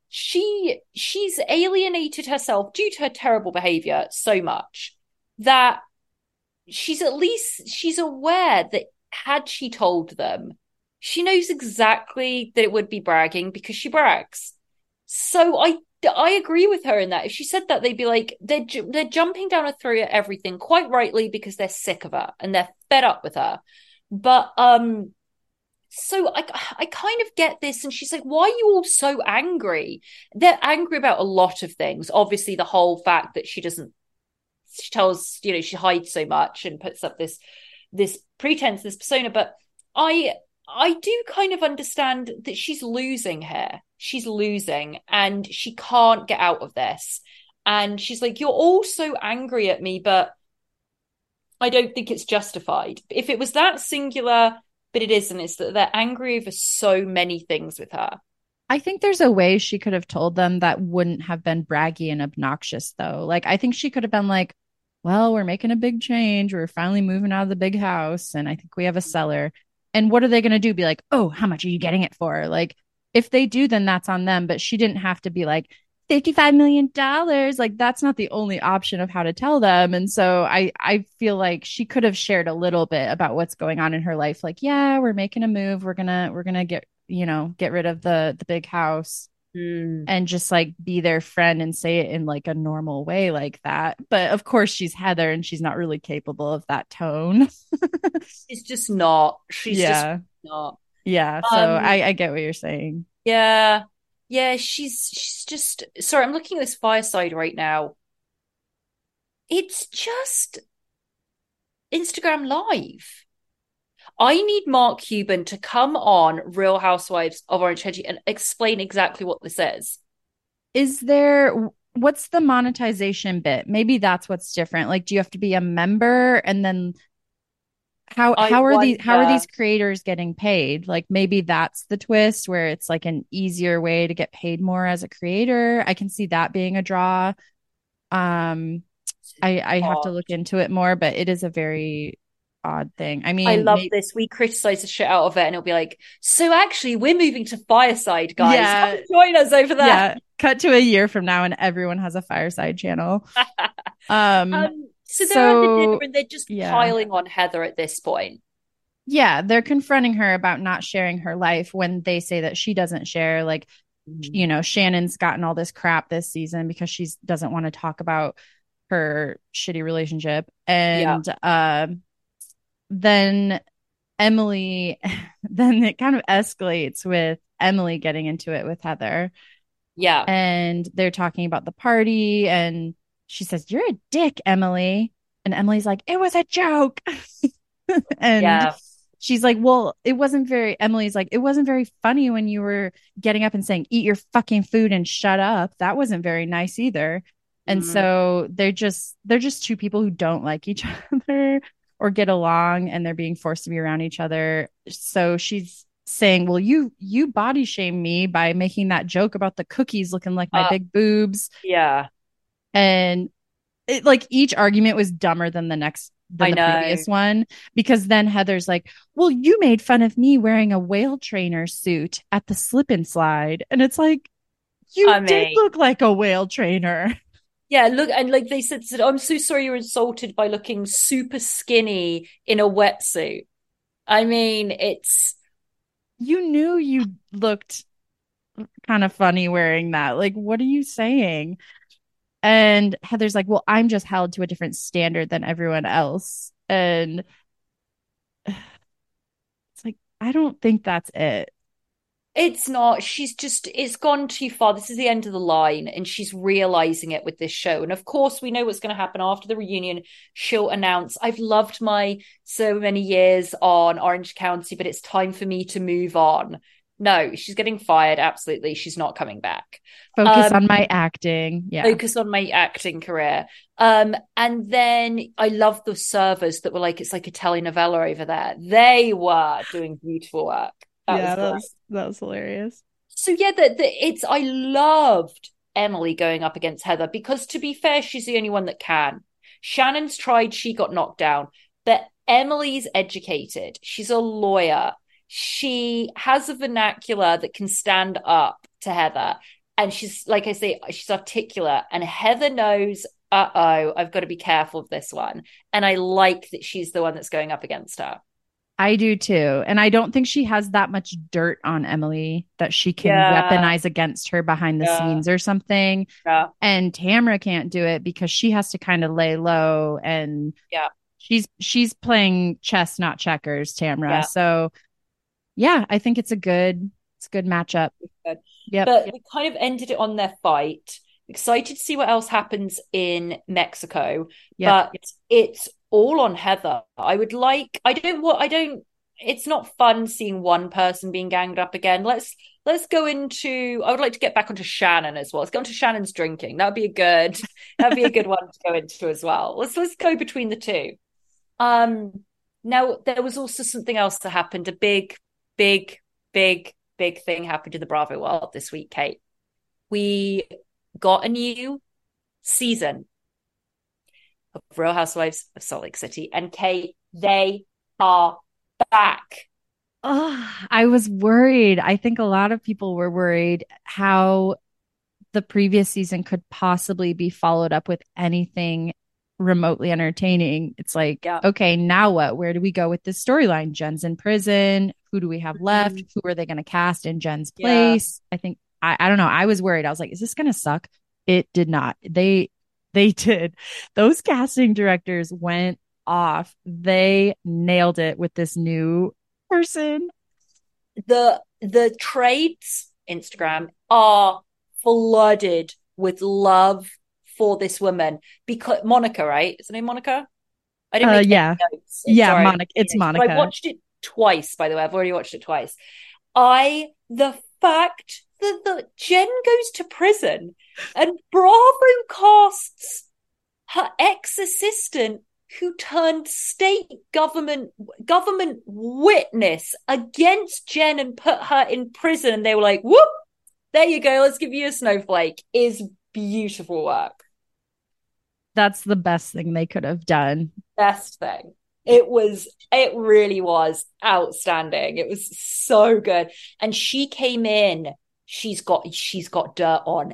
She she's alienated herself due to her terrible behavior so much that she's at least she's aware that had she told them, she knows exactly that it would be bragging because she brags. So I I agree with her in that. If she said that, they'd be like they're they're jumping down her throat at everything, quite rightly because they're sick of her and they're fed up with her. But um, so I I kind of get this, and she's like, "Why are you all so angry?" They're angry about a lot of things. Obviously, the whole fact that she doesn't, she tells you know she hides so much and puts up this this pretense, this persona, but I I do kind of understand that she's losing here. She's losing and she can't get out of this. And she's like, You're all so angry at me, but I don't think it's justified. If it was that singular, but it isn't, it's that they're angry over so many things with her. I think there's a way she could have told them that wouldn't have been braggy and obnoxious, though. Like, I think she could have been like, well, we're making a big change. We're finally moving out of the big house. And I think we have a seller. And what are they going to do? Be like, oh, how much are you getting it for? Like, if they do, then that's on them. But she didn't have to be like, $55 million. Like, that's not the only option of how to tell them. And so I, I feel like she could have shared a little bit about what's going on in her life. Like, yeah, we're making a move. We're going to, we're going to get, you know, get rid of the, the big house mm. and just like be their friend and say it in like a normal way like that. But of course, she's Heather and she's not really capable of that tone. she's just not. She's yeah. just not. Yeah. So um, I, I get what you're saying. Yeah. Yeah. She's, she's just, sorry, I'm looking at this fireside right now. It's just Instagram Live. I need Mark Cuban to come on Real Housewives of Orange County and explain exactly what this is. Is there what's the monetization bit? Maybe that's what's different. Like, do you have to be a member and then how I how are wonder. these how are these creators getting paid? Like maybe that's the twist where it's like an easier way to get paid more as a creator. I can see that being a draw. Um I I have to look into it more, but it is a very odd thing. I mean, I love maybe... this. We criticize the shit out of it, and it'll be like, so actually, we're moving to Fireside, guys. Yeah. Come join us over there. Yeah. Cut to a year from now, and everyone has a Fireside channel. um, um, so they're so, at the dinner and they're just yeah. piling on Heather at this point. Yeah, they're confronting her about not sharing her life when they say that she doesn't share. Like, mm-hmm. you know, Shannon's gotten all this crap this season because she doesn't want to talk about her shitty relationship and yeah. uh, then Emily, then it kind of escalates with Emily getting into it with Heather. Yeah. And they're talking about the party. And she says, You're a dick, Emily. And Emily's like, It was a joke. and yeah. she's like, Well, it wasn't very, Emily's like, It wasn't very funny when you were getting up and saying, Eat your fucking food and shut up. That wasn't very nice either. And Mhm. so they're just, they're just two people who don't like each other or get along and they're being forced to be around each other. So she's saying, "Well, you you body shame me by making that joke about the cookies looking like my Uh, big boobs." Yeah. And it like each argument was dumber than the next than I the know. previous one because then Heather's like, "Well, you made fun of me wearing a whale trainer suit at the slip and slide." And it's like, "You I did look like a whale trainer." Yeah, look, and like they said, said, I'm so sorry you're insulted by looking super skinny in a wetsuit. I mean, it's you knew you looked kind of funny wearing that. Like, what are you saying? And Heather's like, Well, I'm just held to a different standard than everyone else. And it's like, I don't think that's it. It's not. She's just it's gone too far. This is the end of the line, and she's realizing it with this show. And of course, we know what's going to happen after the reunion. She'll announce, "I've loved my so many years on Orange County, but it's time for me to move on." No, she's getting fired. Absolutely, she's not coming back. Focus Um, on my acting. Yeah. focus on my acting career. Um, and then I love the servers that were like, it's like a telenovela over there. They were doing beautiful work. That was great. that was hilarious. So yeah, that the it's I loved Emily going up against Heather because to be fair, she's the only one that can. Shannon's tried, she got knocked down, but Emily's educated. She's a lawyer. She has a vernacular that can stand up to Heather. And she's like I say, she's articulate. And Heather knows, uh oh, I've got to be careful of this one. And I like that she's the one that's going up against her. I do too. And I don't think she has that much dirt on Emily that she can Yeah. weaponize against her behind the Yeah. scenes or something. Yeah. and Tamra can't do it because she has to kind of lay low and Yeah. she's she's playing chess not checkers Tamra Yeah. so yeah I think it's a good it's a good matchup yep But we kind of ended it on their fight. Excited to see what else happens in Mexico. Yep. But it's all on Heather. I would like I don't what I don't it's not fun seeing one person being ganged up again. Let's let's go into I would like to get back onto Shannon as well. Let's go into Shannon's drinking. That would be a good that'd be a good one to go into as well. Let's let's go between the two. Um now there was also something else that happened. A big, big, big, big thing happened in the Bravo world this week, Kate. We got a new season of Real Housewives of Salt Lake City. And Kate, they are back. Ugh, I was worried I think a lot of people were worried how the previous season could possibly be followed up with anything remotely entertaining it's like Yeah. okay now what where do we go with this storyline jen's in prison who do we have left Mhm. who are they going to cast in jen's Yeah. place i think I, I don't know i was worried i was like is this going to suck it did not they they did those casting directors went off they nailed it with this new person The the trades Instagram are flooded with love for this woman because Monica, right? Is her name Monica? I didn't Uh, yeah. notes. Yeah, Sorry. Monica- it's Monica. I watched it twice, by the way. I've already watched it twice. I the fact that the Jen goes to prison and Bravo casts her ex-assistant who turned state government government witness against Jen and put her in prison and they were like, whoop, there you go, let's give you a snowflake is beautiful work. that's the best thing they could have done best thing. It was, it really was outstanding. It was so good. And she came in, she's got, she's got dirt on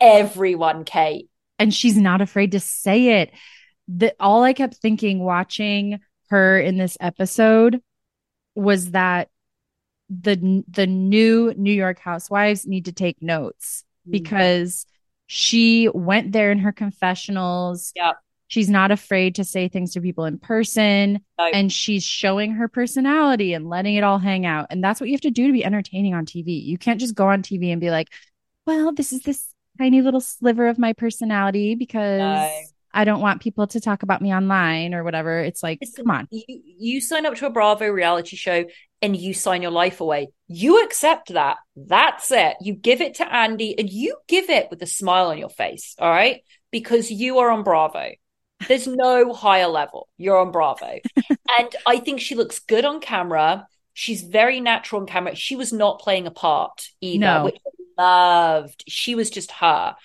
everyone, Kate. and she's not afraid to say it. The all I kept thinking watching her in this episode was that the the new New York housewives need to take notes mm. because she went there in her confessionals Yep. She's not afraid to say things to people in person No. and she's showing her personality and letting it all hang out. And that's what you have to do to be entertaining on TV. You can't just go on TV and be like, well, this is this tiny little sliver of my personality because No. I don't want people to talk about me online or whatever. It's like, Listen, come on. You, you sign up to a Bravo reality show and you sign your life away. You accept that. That's it. You give it to Andy and you give it with a smile on your face. All right. Because you are on Bravo. There's no higher level. You're on Bravo. and I think she looks good on camera. She's very natural on camera. She was not playing a part either, No. which I loved. She was just her.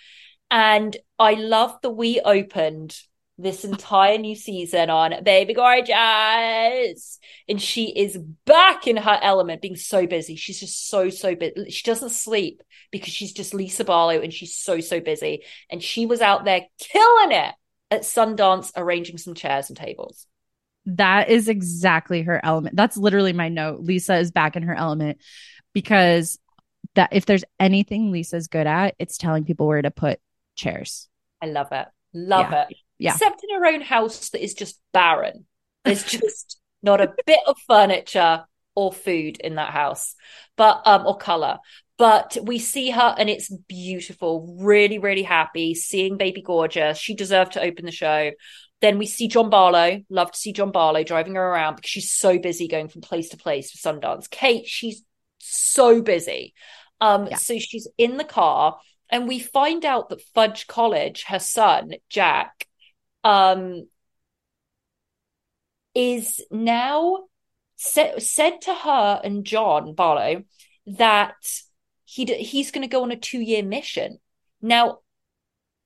And I love that we opened this entire new season on Baby Gorgeous. And she is back in her element, being so busy. She's just so, so busy. She doesn't sleep because she's just Lisa Barlow and she's so, so busy. And she was out there killing it at Sundance, arranging some chairs and tables. That is exactly her element. That's literally my note. Lisa is back in her element because that if there's anything Lisa's good at, it's telling people where to put chairs. I love it. Love Yeah. it. Yeah. Except in her own house that is just barren. There's just not a bit of furniture or food in that house, but um or color. But we see her and it's beautiful. Really, really happy seeing Baby Gorgeous. She deserved to open the show. Then we see John Barlow. Love to see John Barlow driving her around because she's so busy going from place to place for Sundance. Kate, she's so busy. Um, Yeah. so she's in the car, and we find out that Fudge College, her son, Jack, um, is now said said to her and John Barlow that he d- he's going to go on a two year mission. Now,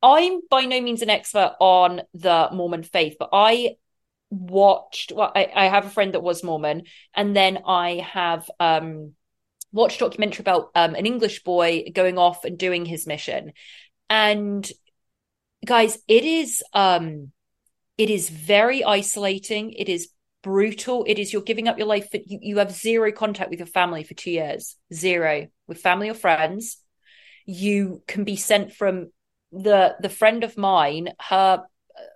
I'm by no means an expert on the Mormon faith, but I watched. Well, I, I have a friend that was Mormon, and then I have um watched documentary about um an English boy going off and doing his mission, and guys, it is um it is very isolating. It is brutal. It is you're giving up your life. For, you, you have zero contact with your family for two years, zero with family or friends. You can be sent from the the friend of mine. Her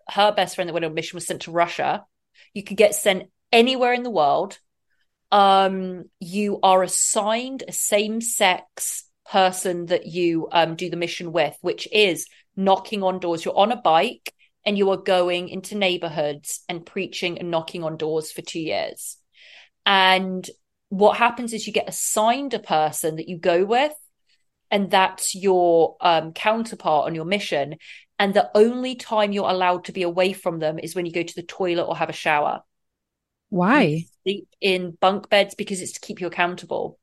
her best friend that went on mission was sent to Russia. You could get sent anywhere in the world. Um, you are assigned a same sex person that you um do the mission with, which is knocking on doors. You're on a bike and you are going into neighborhoods and preaching and knocking on doors for two years. And what happens is you get assigned a person that you go with, and that's your um, counterpart on your mission. And the only time you're allowed to be away from them is when you go to the toilet or have a shower. Why? You sleep in bunk beds because it's to keep you accountable.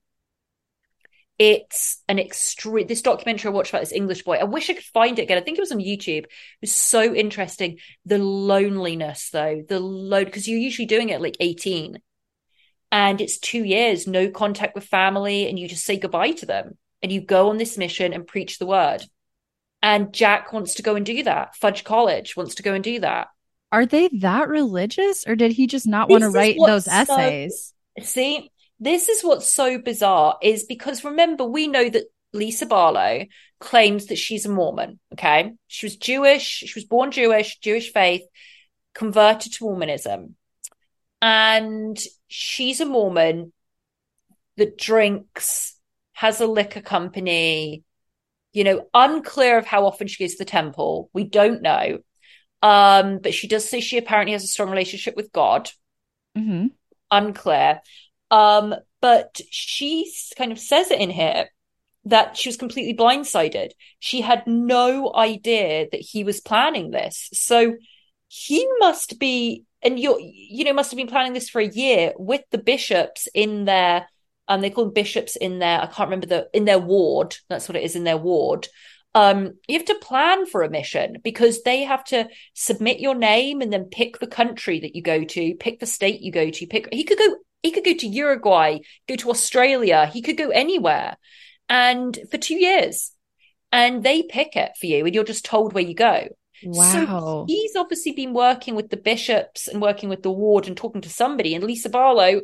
It's an extreme. This documentary I watched about this English boy. I wish I could find it again. I think it was on YouTube. It was so interesting. The loneliness, though, the load because you're usually doing it like 18, and it's two years, no contact with family, and you just say goodbye to them, and you go on this mission and preach the word. And Jack wants to go and do that. Fudge College wants to go and do that. Are they that religious or did he just not want to write those so- essays? See, this is what's so bizarre is because remember, we know that Lisa Barlow claims that she's a Mormon. Okay. She was Jewish. She was born Jewish, Jewish faith, converted to Mormonism. And she's a Mormon that drinks, has a liquor company, you know, unclear of how often she goes to the temple. We don't know. Um, but she does say she apparently has a strong relationship with God Mm-hmm. unclear. Um, but she kind of says it in here that she was completely blindsided. She had no idea that he was planning this. So he must be, and you're, you know, must have been planning this for a year with the bishops in their, um, they call them bishops in their, I can't remember the, in their ward. That's what it is in their ward. Um, you have to plan for a mission because they have to submit your name and then pick the country that you go to, pick the state you go to, pick, he could go, he could go to Uruguay, go to Australia, he could go anywhere and for two years and they pick it for you and you're just told where you go. Wow. So he's obviously been working with the bishops and working with the ward and talking to somebody and Lisa Barlow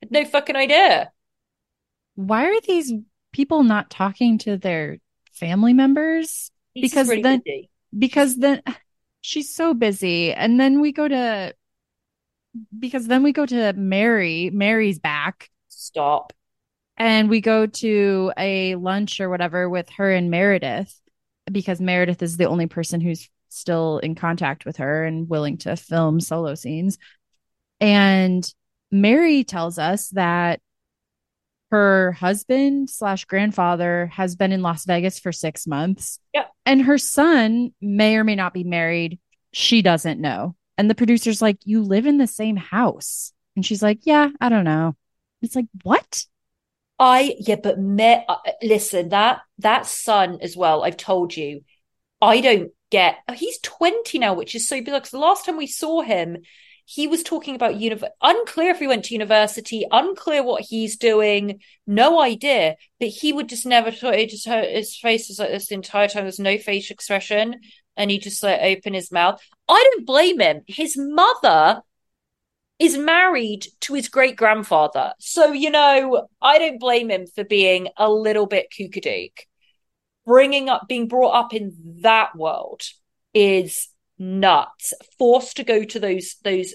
had no fucking idea. Why are these people not talking to their family members? Lisa's Because really then- busy. Because then she's so busy. And then we go to because then we go to Mary. Mary's back. Stop. And we go to a lunch or whatever with her and Meredith because Meredith is the only person who's still in contact with her and willing to film solo scenes. And Mary tells us that her husband slash grandfather has been in Las Vegas for six months. Yeah. And her son may or may not be married. She doesn't know. And the producer's like, You live in the same house. And she's like, Yeah, I don't know. It's like, What? I, yeah, but me, uh, listen, that, that son as well, I've told you, I don't get, he's 20 now, which is so bizarre. Because the last time we saw him, he was talking about univ- unclear if he went to university, unclear what he's doing, no idea. But he would just never. It just his face was like this the entire time. There's no facial expression, and he just like open his mouth. I don't blame him. His mother is married to his great grandfather, so you know I don't blame him for being a little bit kookadook. Bringing up, being brought up in that world is nuts forced to go to those those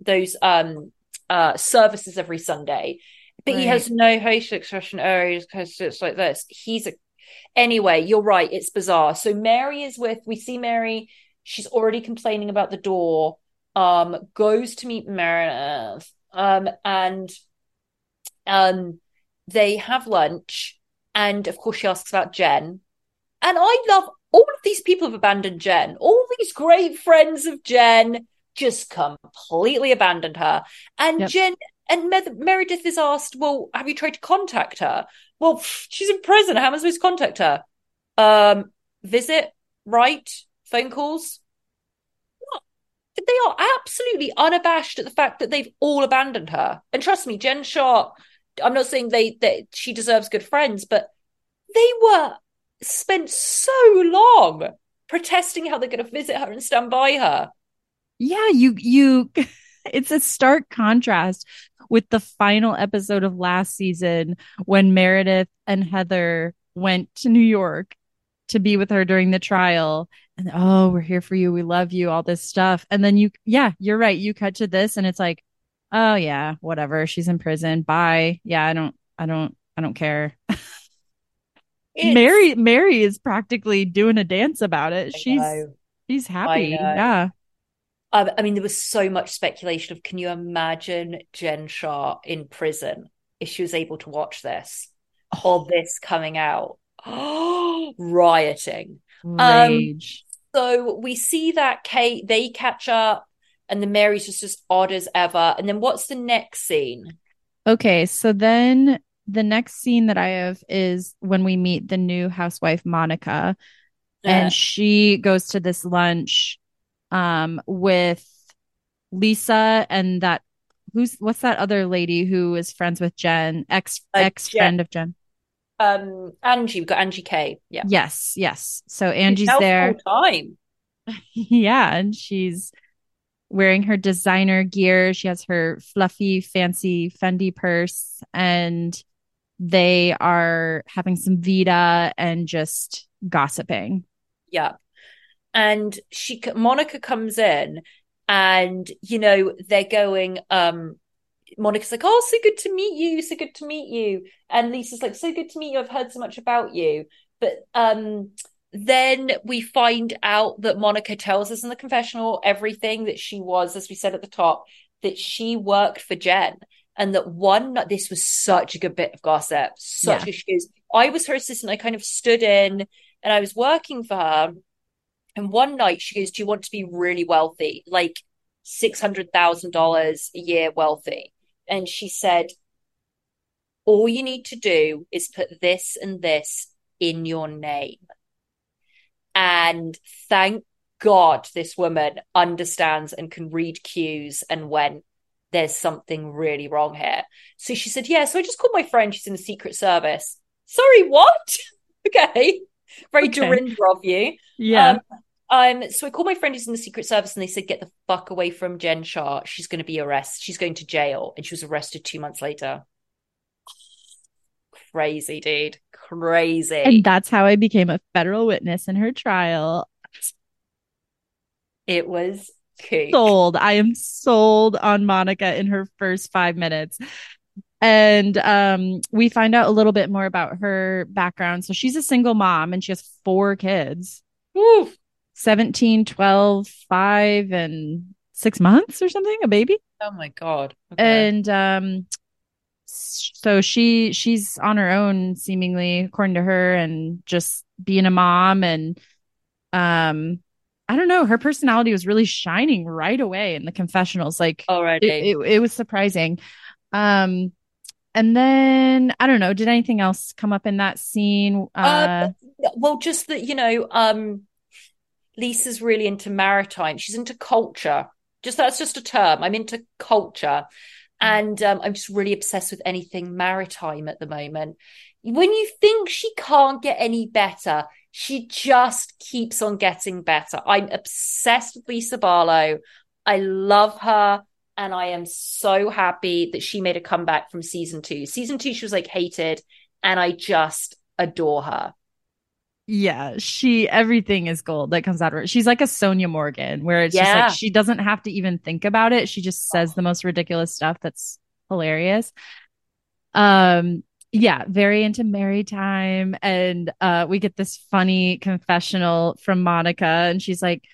those um uh services every sunday but right. he has no facial expression areas because it's like this he's a anyway you're right it's bizarre so mary is with we see mary she's already complaining about the door um goes to meet meredith um and um they have lunch and of course she asks about jen and i love all of these people have abandoned Jen. All these great friends of Jen just completely abandoned her. And yep. Jen and Mer- Meredith is asked, "Well, have you tried to contact her?" Well, pff, she's in prison. How am I supposed to contact her? Um, visit, write, phone calls. They are absolutely unabashed at the fact that they've all abandoned her. And trust me, Jen Shah, I'm not saying they that she deserves good friends, but they were spent so long protesting how they're going to visit her and stand by her. Yeah, you you it's a stark contrast with the final episode of last season when Meredith and Heather went to New York to be with her during the trial and oh we're here for you we love you all this stuff and then you yeah you're right you cut to this and it's like oh yeah whatever she's in prison bye yeah i don't i don't i don't care Mary Mary is practically doing a dance about it. I she's know. she's happy. Yeah. Um, I mean, there was so much speculation of can you imagine Jen Shah in prison if she was able to watch this oh. or this coming out? rioting. Um, Rage. Um, so we see that Kate, they catch up and the Mary's just as odd as ever. And then what's the next scene? Okay, so then the next scene that I have is when we meet the new housewife Monica, yeah. and she goes to this lunch um with Lisa and that who's what's that other lady who is friends with Jen, ex uh, ex friend of Jen. Um Angie, we've got Angie K. Yeah. Yes, yes. So Angie's there. Time. yeah, and she's wearing her designer gear. She has her fluffy, fancy Fendi purse and they are having some Vida and just gossiping. Yeah. And she, Monica comes in and, you know, they're going, um, Monica's like, oh, so good to meet you. So good to meet you. And Lisa's like, so good to meet you. I've heard so much about you. But, um, then we find out that Monica tells us in the confessional everything that she was, as we said at the top, that she worked for Jen and that one night this was such a good bit of gossip such yeah. a goes i was her assistant i kind of stood in and i was working for her and one night she goes do you want to be really wealthy like $600000 a year wealthy and she said all you need to do is put this and this in your name and thank god this woman understands and can read cues and went there's something really wrong here. So she said, Yeah, so I just called my friend. She's in the Secret Service. Sorry, what? okay. Very okay. Dorinda of you. Yeah. Um, um, so I called my friend who's in the Secret Service and they said, Get the fuck away from Jen Shah. She's going to be arrested. She's going to jail. And she was arrested two months later. Crazy, dude. Crazy. And that's how I became a federal witness in her trial. It was cool. Sold. I am sold on Monica in her first five minutes. And um, we find out a little bit more about her background. So she's a single mom and she has four kids. Woo. 17, 12, 5, and six months or something, a baby. Oh my God. Okay. And um, so she she's on her own, seemingly, according to her, and just being a mom and um I don't know, her personality was really shining right away in the confessionals. Like Already. it, it, it was surprising. Um and then I don't know, did anything else come up in that scene? Uh, uh well just that, you know, um Lisa's really into maritime. She's into culture. Just that's just a term. I'm into culture. And um, I'm just really obsessed with anything maritime at the moment. When you think she can't get any better, she just keeps on getting better. I'm obsessed with Lisa Barlow. I love her. And I am so happy that she made a comeback from season two. Season two, she was like hated. And I just adore her. Yeah, she everything is gold that comes out of her. She's like a Sonja Morgan, where it's Yeah. just like she doesn't have to even think about it. She just says the most ridiculous stuff that's hilarious. Um, yeah, very into maritime, and uh, we get this funny confessional from Monica, and she's like,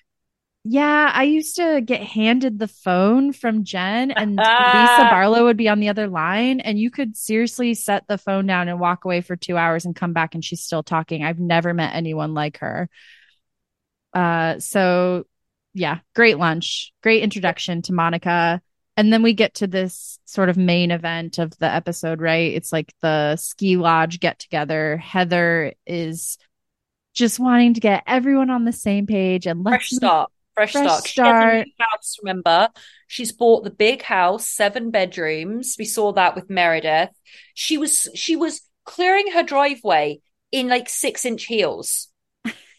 "Yeah, I used to get handed the phone from Jen, and Lisa Barlow would be on the other line, and you could seriously set the phone down and walk away for two hours and come back, and she's still talking. I've never met anyone like her." Uh, so yeah, great lunch, great introduction to Monica. And then we get to this sort of main event of the episode, right? It's like the ski lodge get together. Heather is just wanting to get everyone on the same page and let's Fresh start. Fresh, Fresh start. She has a start. new house, remember? She's bought the big house, seven bedrooms. We saw that with Meredith. She was she was clearing her driveway in like six inch heels.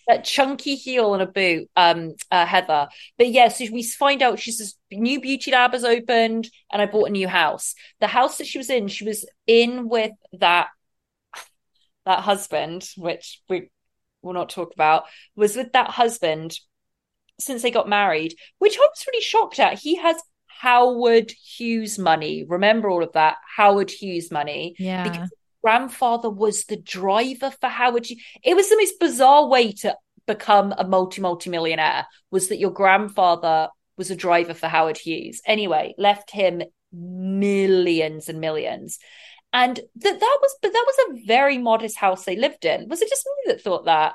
that chunky heel and a boot, um, uh, Heather. But yeah, so we find out she's this new beauty lab has opened, and I bought a new house. The house that she was in, she was in with that that husband, which we will not talk about, was with that husband since they got married, which I was really shocked at. He has Howard Hughes money. Remember all of that? Howard Hughes money. Yeah. Because grandfather was the driver for Howard. Hughes. It was the most bizarre way to become a multi multi millionaire. Was that your grandfather was a driver for Howard Hughes? Anyway, left him millions and millions. And that that was, but that was a very modest house they lived in. Was it just me that thought that?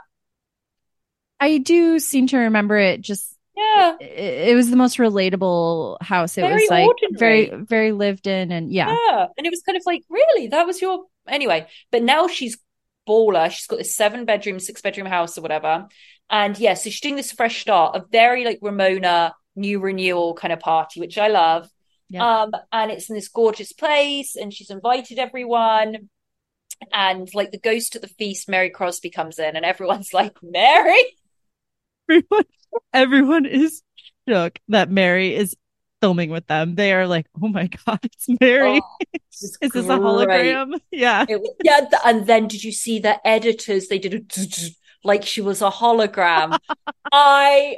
I do seem to remember it just Yeah. it, it was the most relatable house. It Very was like ordinary. very very lived in and yeah. Yeah. And it was kind of like, really? That was your anyway. But now she's baller. She's got this seven bedroom, six bedroom house or whatever. And yeah, so she's doing this fresh start, a very like Ramona new renewal kind of party, which I love. Yeah. Um, and it's in this gorgeous place, and she's invited everyone. And like the ghost at the feast, Mary Cosby comes in, and everyone's like, Mary? Everyone everyone is shook that Mary is filming with them. They are like, "Oh my god, it's Mary! Oh, is this a hologram?" Yeah, It yeah, th- and then did you see the editors? They did a like she was a hologram. I,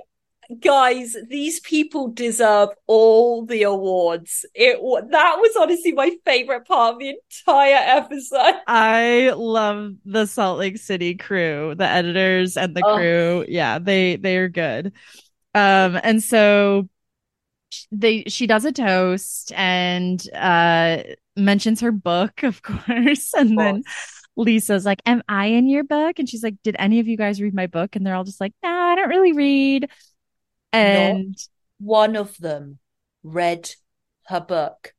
guys, these people deserve all the awards. It that was honestly my favorite part of the entire episode. I love the Salt Lake City crew, the editors and the Oh. crew. Yeah, they they are good. Um, and so they she does a toast and uh mentions her book, of course, and then. Lisa's like, Am I in your book? And she's like, Did any of you guys read my book? And they're all just like, No, I don't really read. And One of them read her book.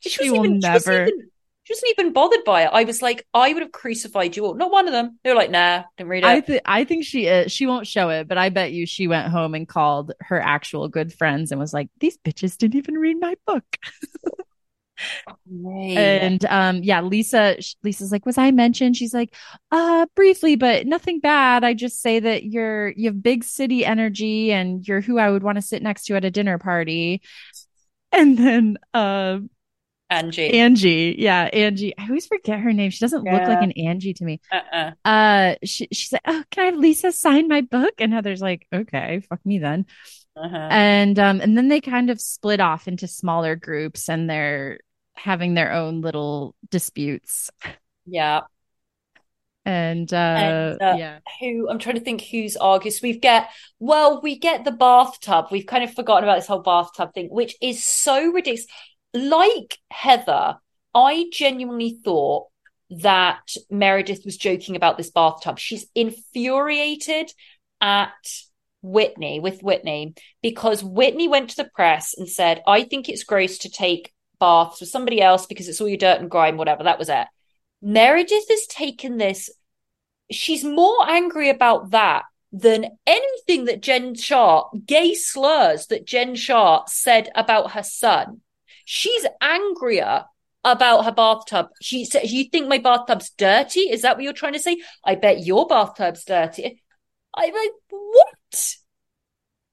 she, wasn't will even- she wasn't even- She wasn't even bothered by it. I was like, I would have crucified you all. Not one of them. They were like, Nah, didn't read it. I think I think she is. She won't show it, but I bet you she went home and called her actual good friends and was like, "These bitches didn't even read my book." Great. And um, yeah, Lisa. Lisa's like, "Was I mentioned?" She's like, "Uh, briefly, but nothing bad. I just say that you're you have big city energy and you're who I would want to sit next to at a dinner party." And then um, Angie. Angie, yeah, Angie. I always forget her name. She doesn't look like an Angie to me. uh-uh. uh she, she's like oh can i have lisa sign my book and heather's like okay fuck me then Uh-huh. And um and then they kind of split off into smaller groups and they're having their own little disputes. Yeah. And, uh, and uh, yeah, who I'm trying to think who's argues. We get well, we get the bathtub. We've kind of forgotten about this whole bathtub thing, which is so ridiculous. Like Heather, I genuinely thought that Meredith was joking about this bathtub. She's infuriated at Whitney with Whitney because Whitney went to the press and said, I think it's gross to take baths with somebody else because it's all your dirt and grime, whatever. That was it. Meredith has taken this. She's more angry about that than anything that Jen Shah, gay slurs that Jen Shah said about her son. She's angrier about her bathtub. She said, You think my bathtub's dirty? Is that what you're trying to say? I bet your bathtub's dirty. I'm like, What?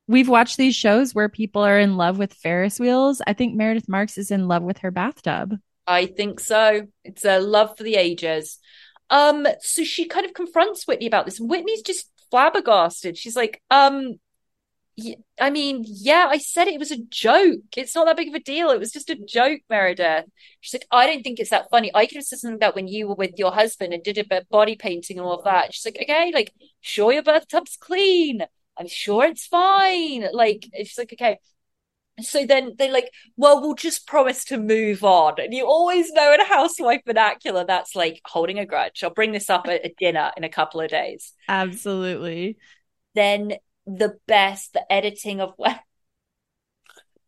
We've watched these shows where people are in love with Ferris wheels. I think Meredith Marks is in love with her bathtub. I think so. It's a love for the ages. Um, so she kind of confronts Whitney about this. Whitney's just flabbergasted. She's like, um, I mean, yeah, I said it was a joke. It's not that big of a deal. It was just a joke, Meredith. She's like, I don't think it's that funny. I could have said something about when you were with your husband and did a bit body painting and all of that. She's like, okay, like, sure, your bathtub's clean. I'm sure it's fine. Like, she's like, okay. So then they're like, well, we'll just promise to move on. And you always know in a housewife vernacular, that's like holding a grudge. I'll bring this up at a dinner in a couple of days. Absolutely. Then the best, the editing of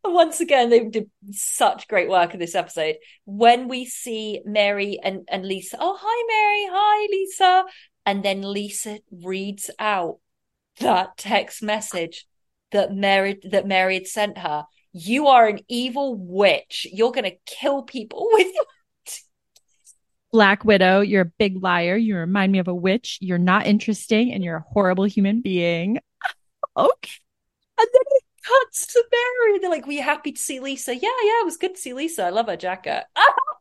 once again they did such great work in this episode when we see mary and, and lisa oh hi mary hi lisa and then lisa reads out that text message that mary that mary had sent her you are an evil witch you're gonna kill people with your Black Widow, you're a big liar. You remind me of a witch. You're not interesting and you're a horrible human being okay. And then it cuts to Mary. They're like, Were you happy to see Lisa? Yeah, yeah, it was good to see Lisa. I love her jacket.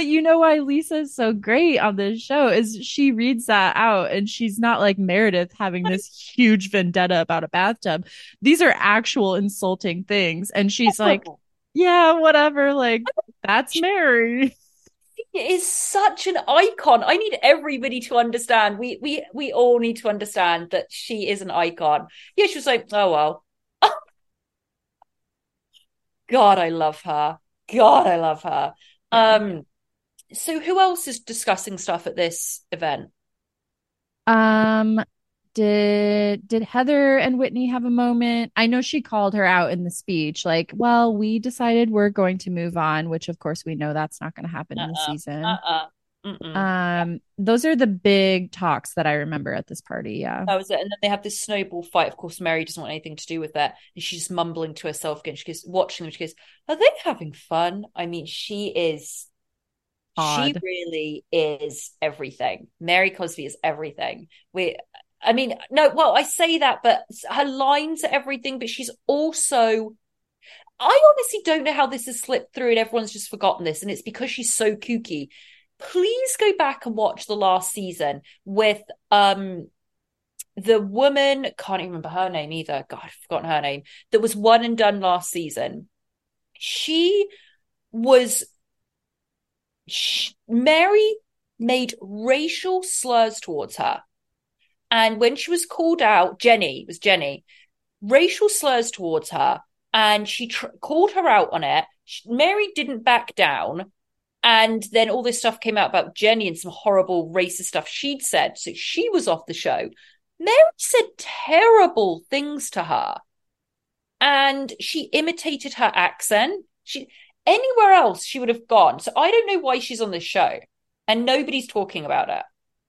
But you know why Lisa's so great on this show is she reads that out and she's not like Meredith having this huge vendetta about a bathtub. These are actual insulting things. And she's like, yeah, whatever. Like, that's Mary is such an icon. I need everybody to understand. We we we all need to understand that she is an icon. Yeah, she was like, oh well. God, I love her. God, I love her. Um, so who else is discussing stuff at this event? Um, did did Heather and Whitney have a moment? I know she called her out in the speech, like, "Well, we decided we're going to move on," which of course we know that's not going to happen uh-uh, in the uh-uh, season. Uh-uh. Um, those are the big talks that I remember at this party. Yeah, that was it. And then they have this snowball fight. Of course, Mary doesn't want anything to do with that, and she's just mumbling to herself again. She goes, watching them. She goes, "Are they having fun?" I mean, she is. Odd. She really is everything. Mary Cosby is everything. We I mean, no, well, I say that, but her lines are everything, but she's also. I honestly don't know how this has slipped through and everyone's just forgotten this. And it's because she's so kooky. Please go back and watch the last season with um the woman, can't even remember her name either. God, I've forgotten her name, that was one and done last season. She was. She, Mary made racial slurs towards her and when she was called out, Jenny was Jenny, racial slurs towards her, and she tr- called her out on it. She, Mary didn't back down. And then all this stuff came out about Jenny and some horrible racist stuff she'd said. So she was off the show. Mary said terrible things to her. And she imitated her accent. She anywhere else she would have gone. So I don't know why she's on this show. And nobody's talking about it.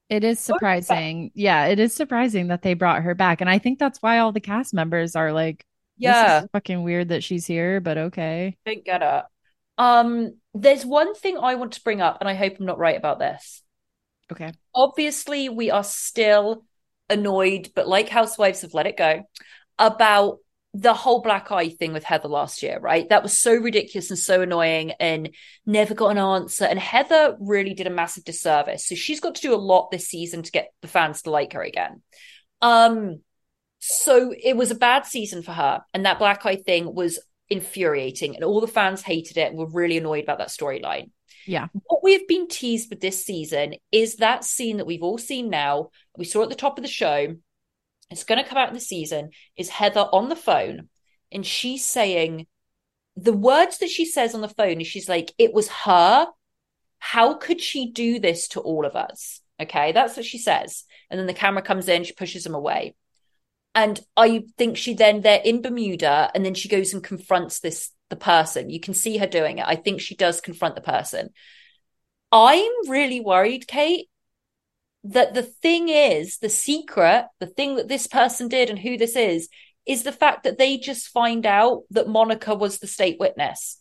It is surprising. Yeah, it is surprising that they brought her back. And I think that's why all the cast members are like, yeah, fucking weird that she's here, but okay. Don't get it. Um, there's one thing I want to bring up, and I hope I'm not right about this. Okay. Obviously, we are still annoyed, but like Housewives have let it go about the whole black eye thing with Heather last year, right? That was so ridiculous and so annoying and never got an answer. And Heather really did a massive disservice. So she's got to do a lot this season to get the fans to like her again. Um, so it was a bad season for her, and that black eye thing was infuriating, and all the fans hated it and were really annoyed about that storyline. Yeah. What we have been teased with this season is that scene that we've all seen now. We saw at the top of the show. It's going to come out in the season. Is Heather on the phone, and she's saying the words that she says on the phone is she's like, "It was her. How could she do this to all of us?" Okay, that's what she says. And then the camera comes in, she pushes him away. And I think she then they're in Bermuda and then she goes and confronts this the person. You can see her doing it. I think she does confront the person. I'm really worried, Kate, that the thing is, the secret, the thing that this person did and who this is, is the fact that they just find out that Monica was the state witness.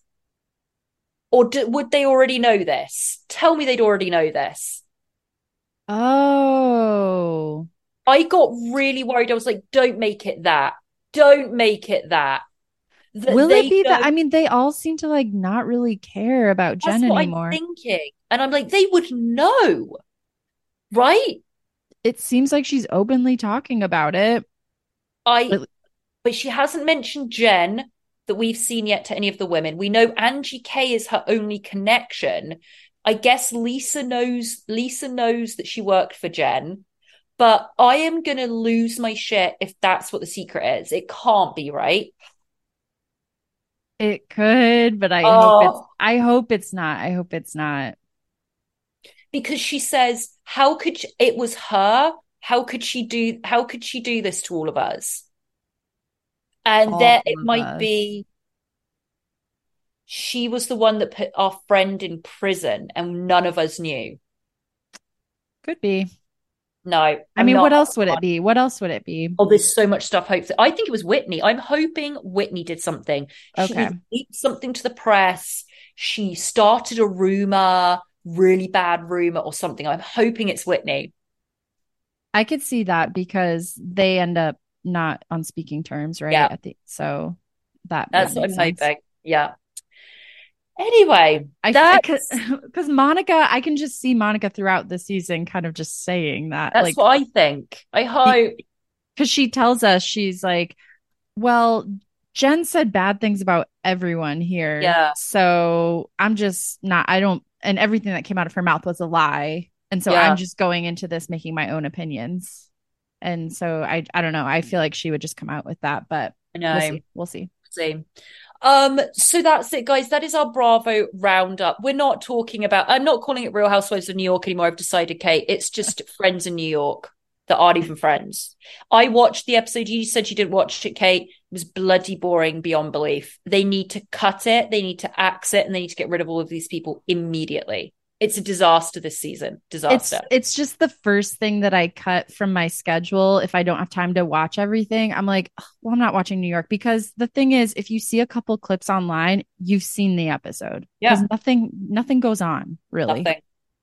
Or do, would they already know this? Tell me they'd already know this. Oh. I got really worried. I was like, don't make it that. Don't make it that. that Will it be that? I mean, they all seem to like not really care about Jen anymore. I'm thinking. And I'm like, they would know. Right? It seems like she's openly talking about it. I but, but she hasn't mentioned Jen that we've seen yet to any of the women. We know Angie K is her only connection. I guess Lisa knows Lisa knows that she worked for Jen, but I am gonna lose my shit if that's what the secret is. It can't be, right? It could, but I oh. hope uh, it's I hope it's not. I hope it's not. Because she says, how could she, it was her? How could she do how could she do this to all of us? And all there it might us. be she was the one that put our friend in prison and none of us knew. Could be. No. I'm i mean, what else would it be? What else would it be? Oh, there's so much stuff. Hopefully, I think it was Whitney. I'm hoping Whitney did something. Okay. She something to the press. She started a rumor, really bad rumor or something. I'm hoping it's Whitney. I could see that because they end up not on speaking terms, right? Yeah. The, so that that's that what I'm sense. hoping. Yeah. Anyway, I because Monica, I can just see Monica throughout the season, kind of just saying that. That's like, what I think. I hope because she tells us she's like, well, Jen said bad things about everyone here. Yeah. So I'm just not. I don't. And everything that came out of her mouth was a lie. And so yeah. I'm just going into this making my own opinions. And so I I don't know. I feel like she would just come out with that, but I know. We'll see. We'll see. see. Um, so that's it, guys. That is our Bravo roundup. We're not talking about, I'm not calling it Real Housewives of New York anymore. I've decided, Kate. It's just Friends in New York that aren't even friends. I watched the episode. You said you didn't watch it, Kate. Was bloody boring beyond belief. They need to cut it, they need to axe it, and they need to get rid of all of these people immediately it's a disaster this season. Disaster. It's, it's just the first thing that I cut from my schedule. If I don't have time to watch everything, I'm like, well, I'm not watching New York because the thing is, if you see a couple clips online, you've seen the episode. Yeah. Nothing, nothing goes on really. Nothing.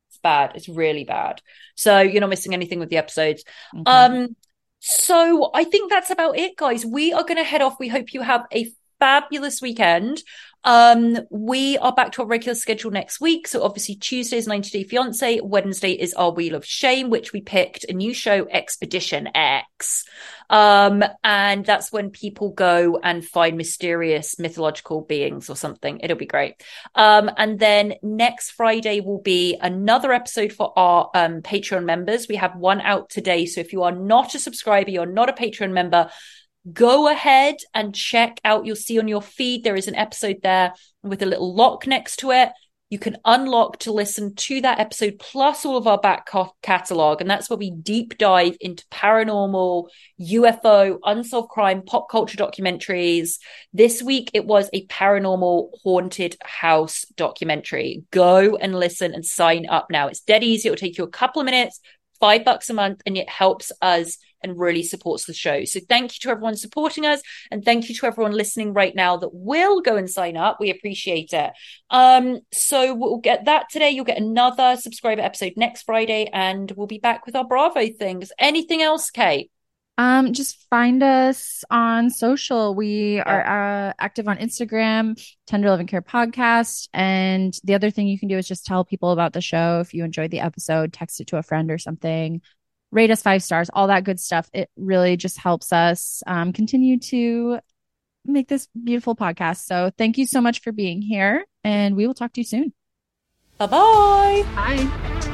It's bad. It's really bad. So you're not missing anything with the episodes. Okay. Um, so I think that's about it, guys. We are going to head off. We hope you have a fabulous weekend. Um, we are back to our regular schedule next week. So obviously Tuesday's 90 Day Fiance, Wednesday is our Wheel of Shame, which we picked a new show, Expedition X. Um, and that's when people go and find mysterious mythological beings or something. It'll be great. Um, and then next Friday will be another episode for our um, Patreon members. We have one out today. So if you are not a subscriber, you're not a Patreon member, go ahead and check out. You'll see on your feed, there is an episode there with a little lock next to it. You can unlock to listen to that episode plus all of our back catalog. And that's where we deep dive into paranormal, UFO, unsolved crime, pop culture documentaries. This week, it was a paranormal haunted house documentary. Go and listen and sign up now. It's dead easy. It'll take you a couple of minutes, five bucks a month, and it helps us and really supports the show. So thank you to everyone supporting us and thank you to everyone listening right now that will go and sign up. We appreciate it. Um, so we'll get that today. You'll get another subscriber episode next Friday and we'll be back with our Bravo things. Anything else, Kate? Um, just find us on social. We yeah. are uh, active on Instagram, Tender Loving Care Podcast. And the other thing you can do is just tell people about the show. If you enjoyed the episode, text it to a friend or something rate us five stars, all that good stuff. It really just helps us um, continue to make this beautiful podcast. So thank you so much for being here, and we will talk to you soon. Bye-bye. Bye.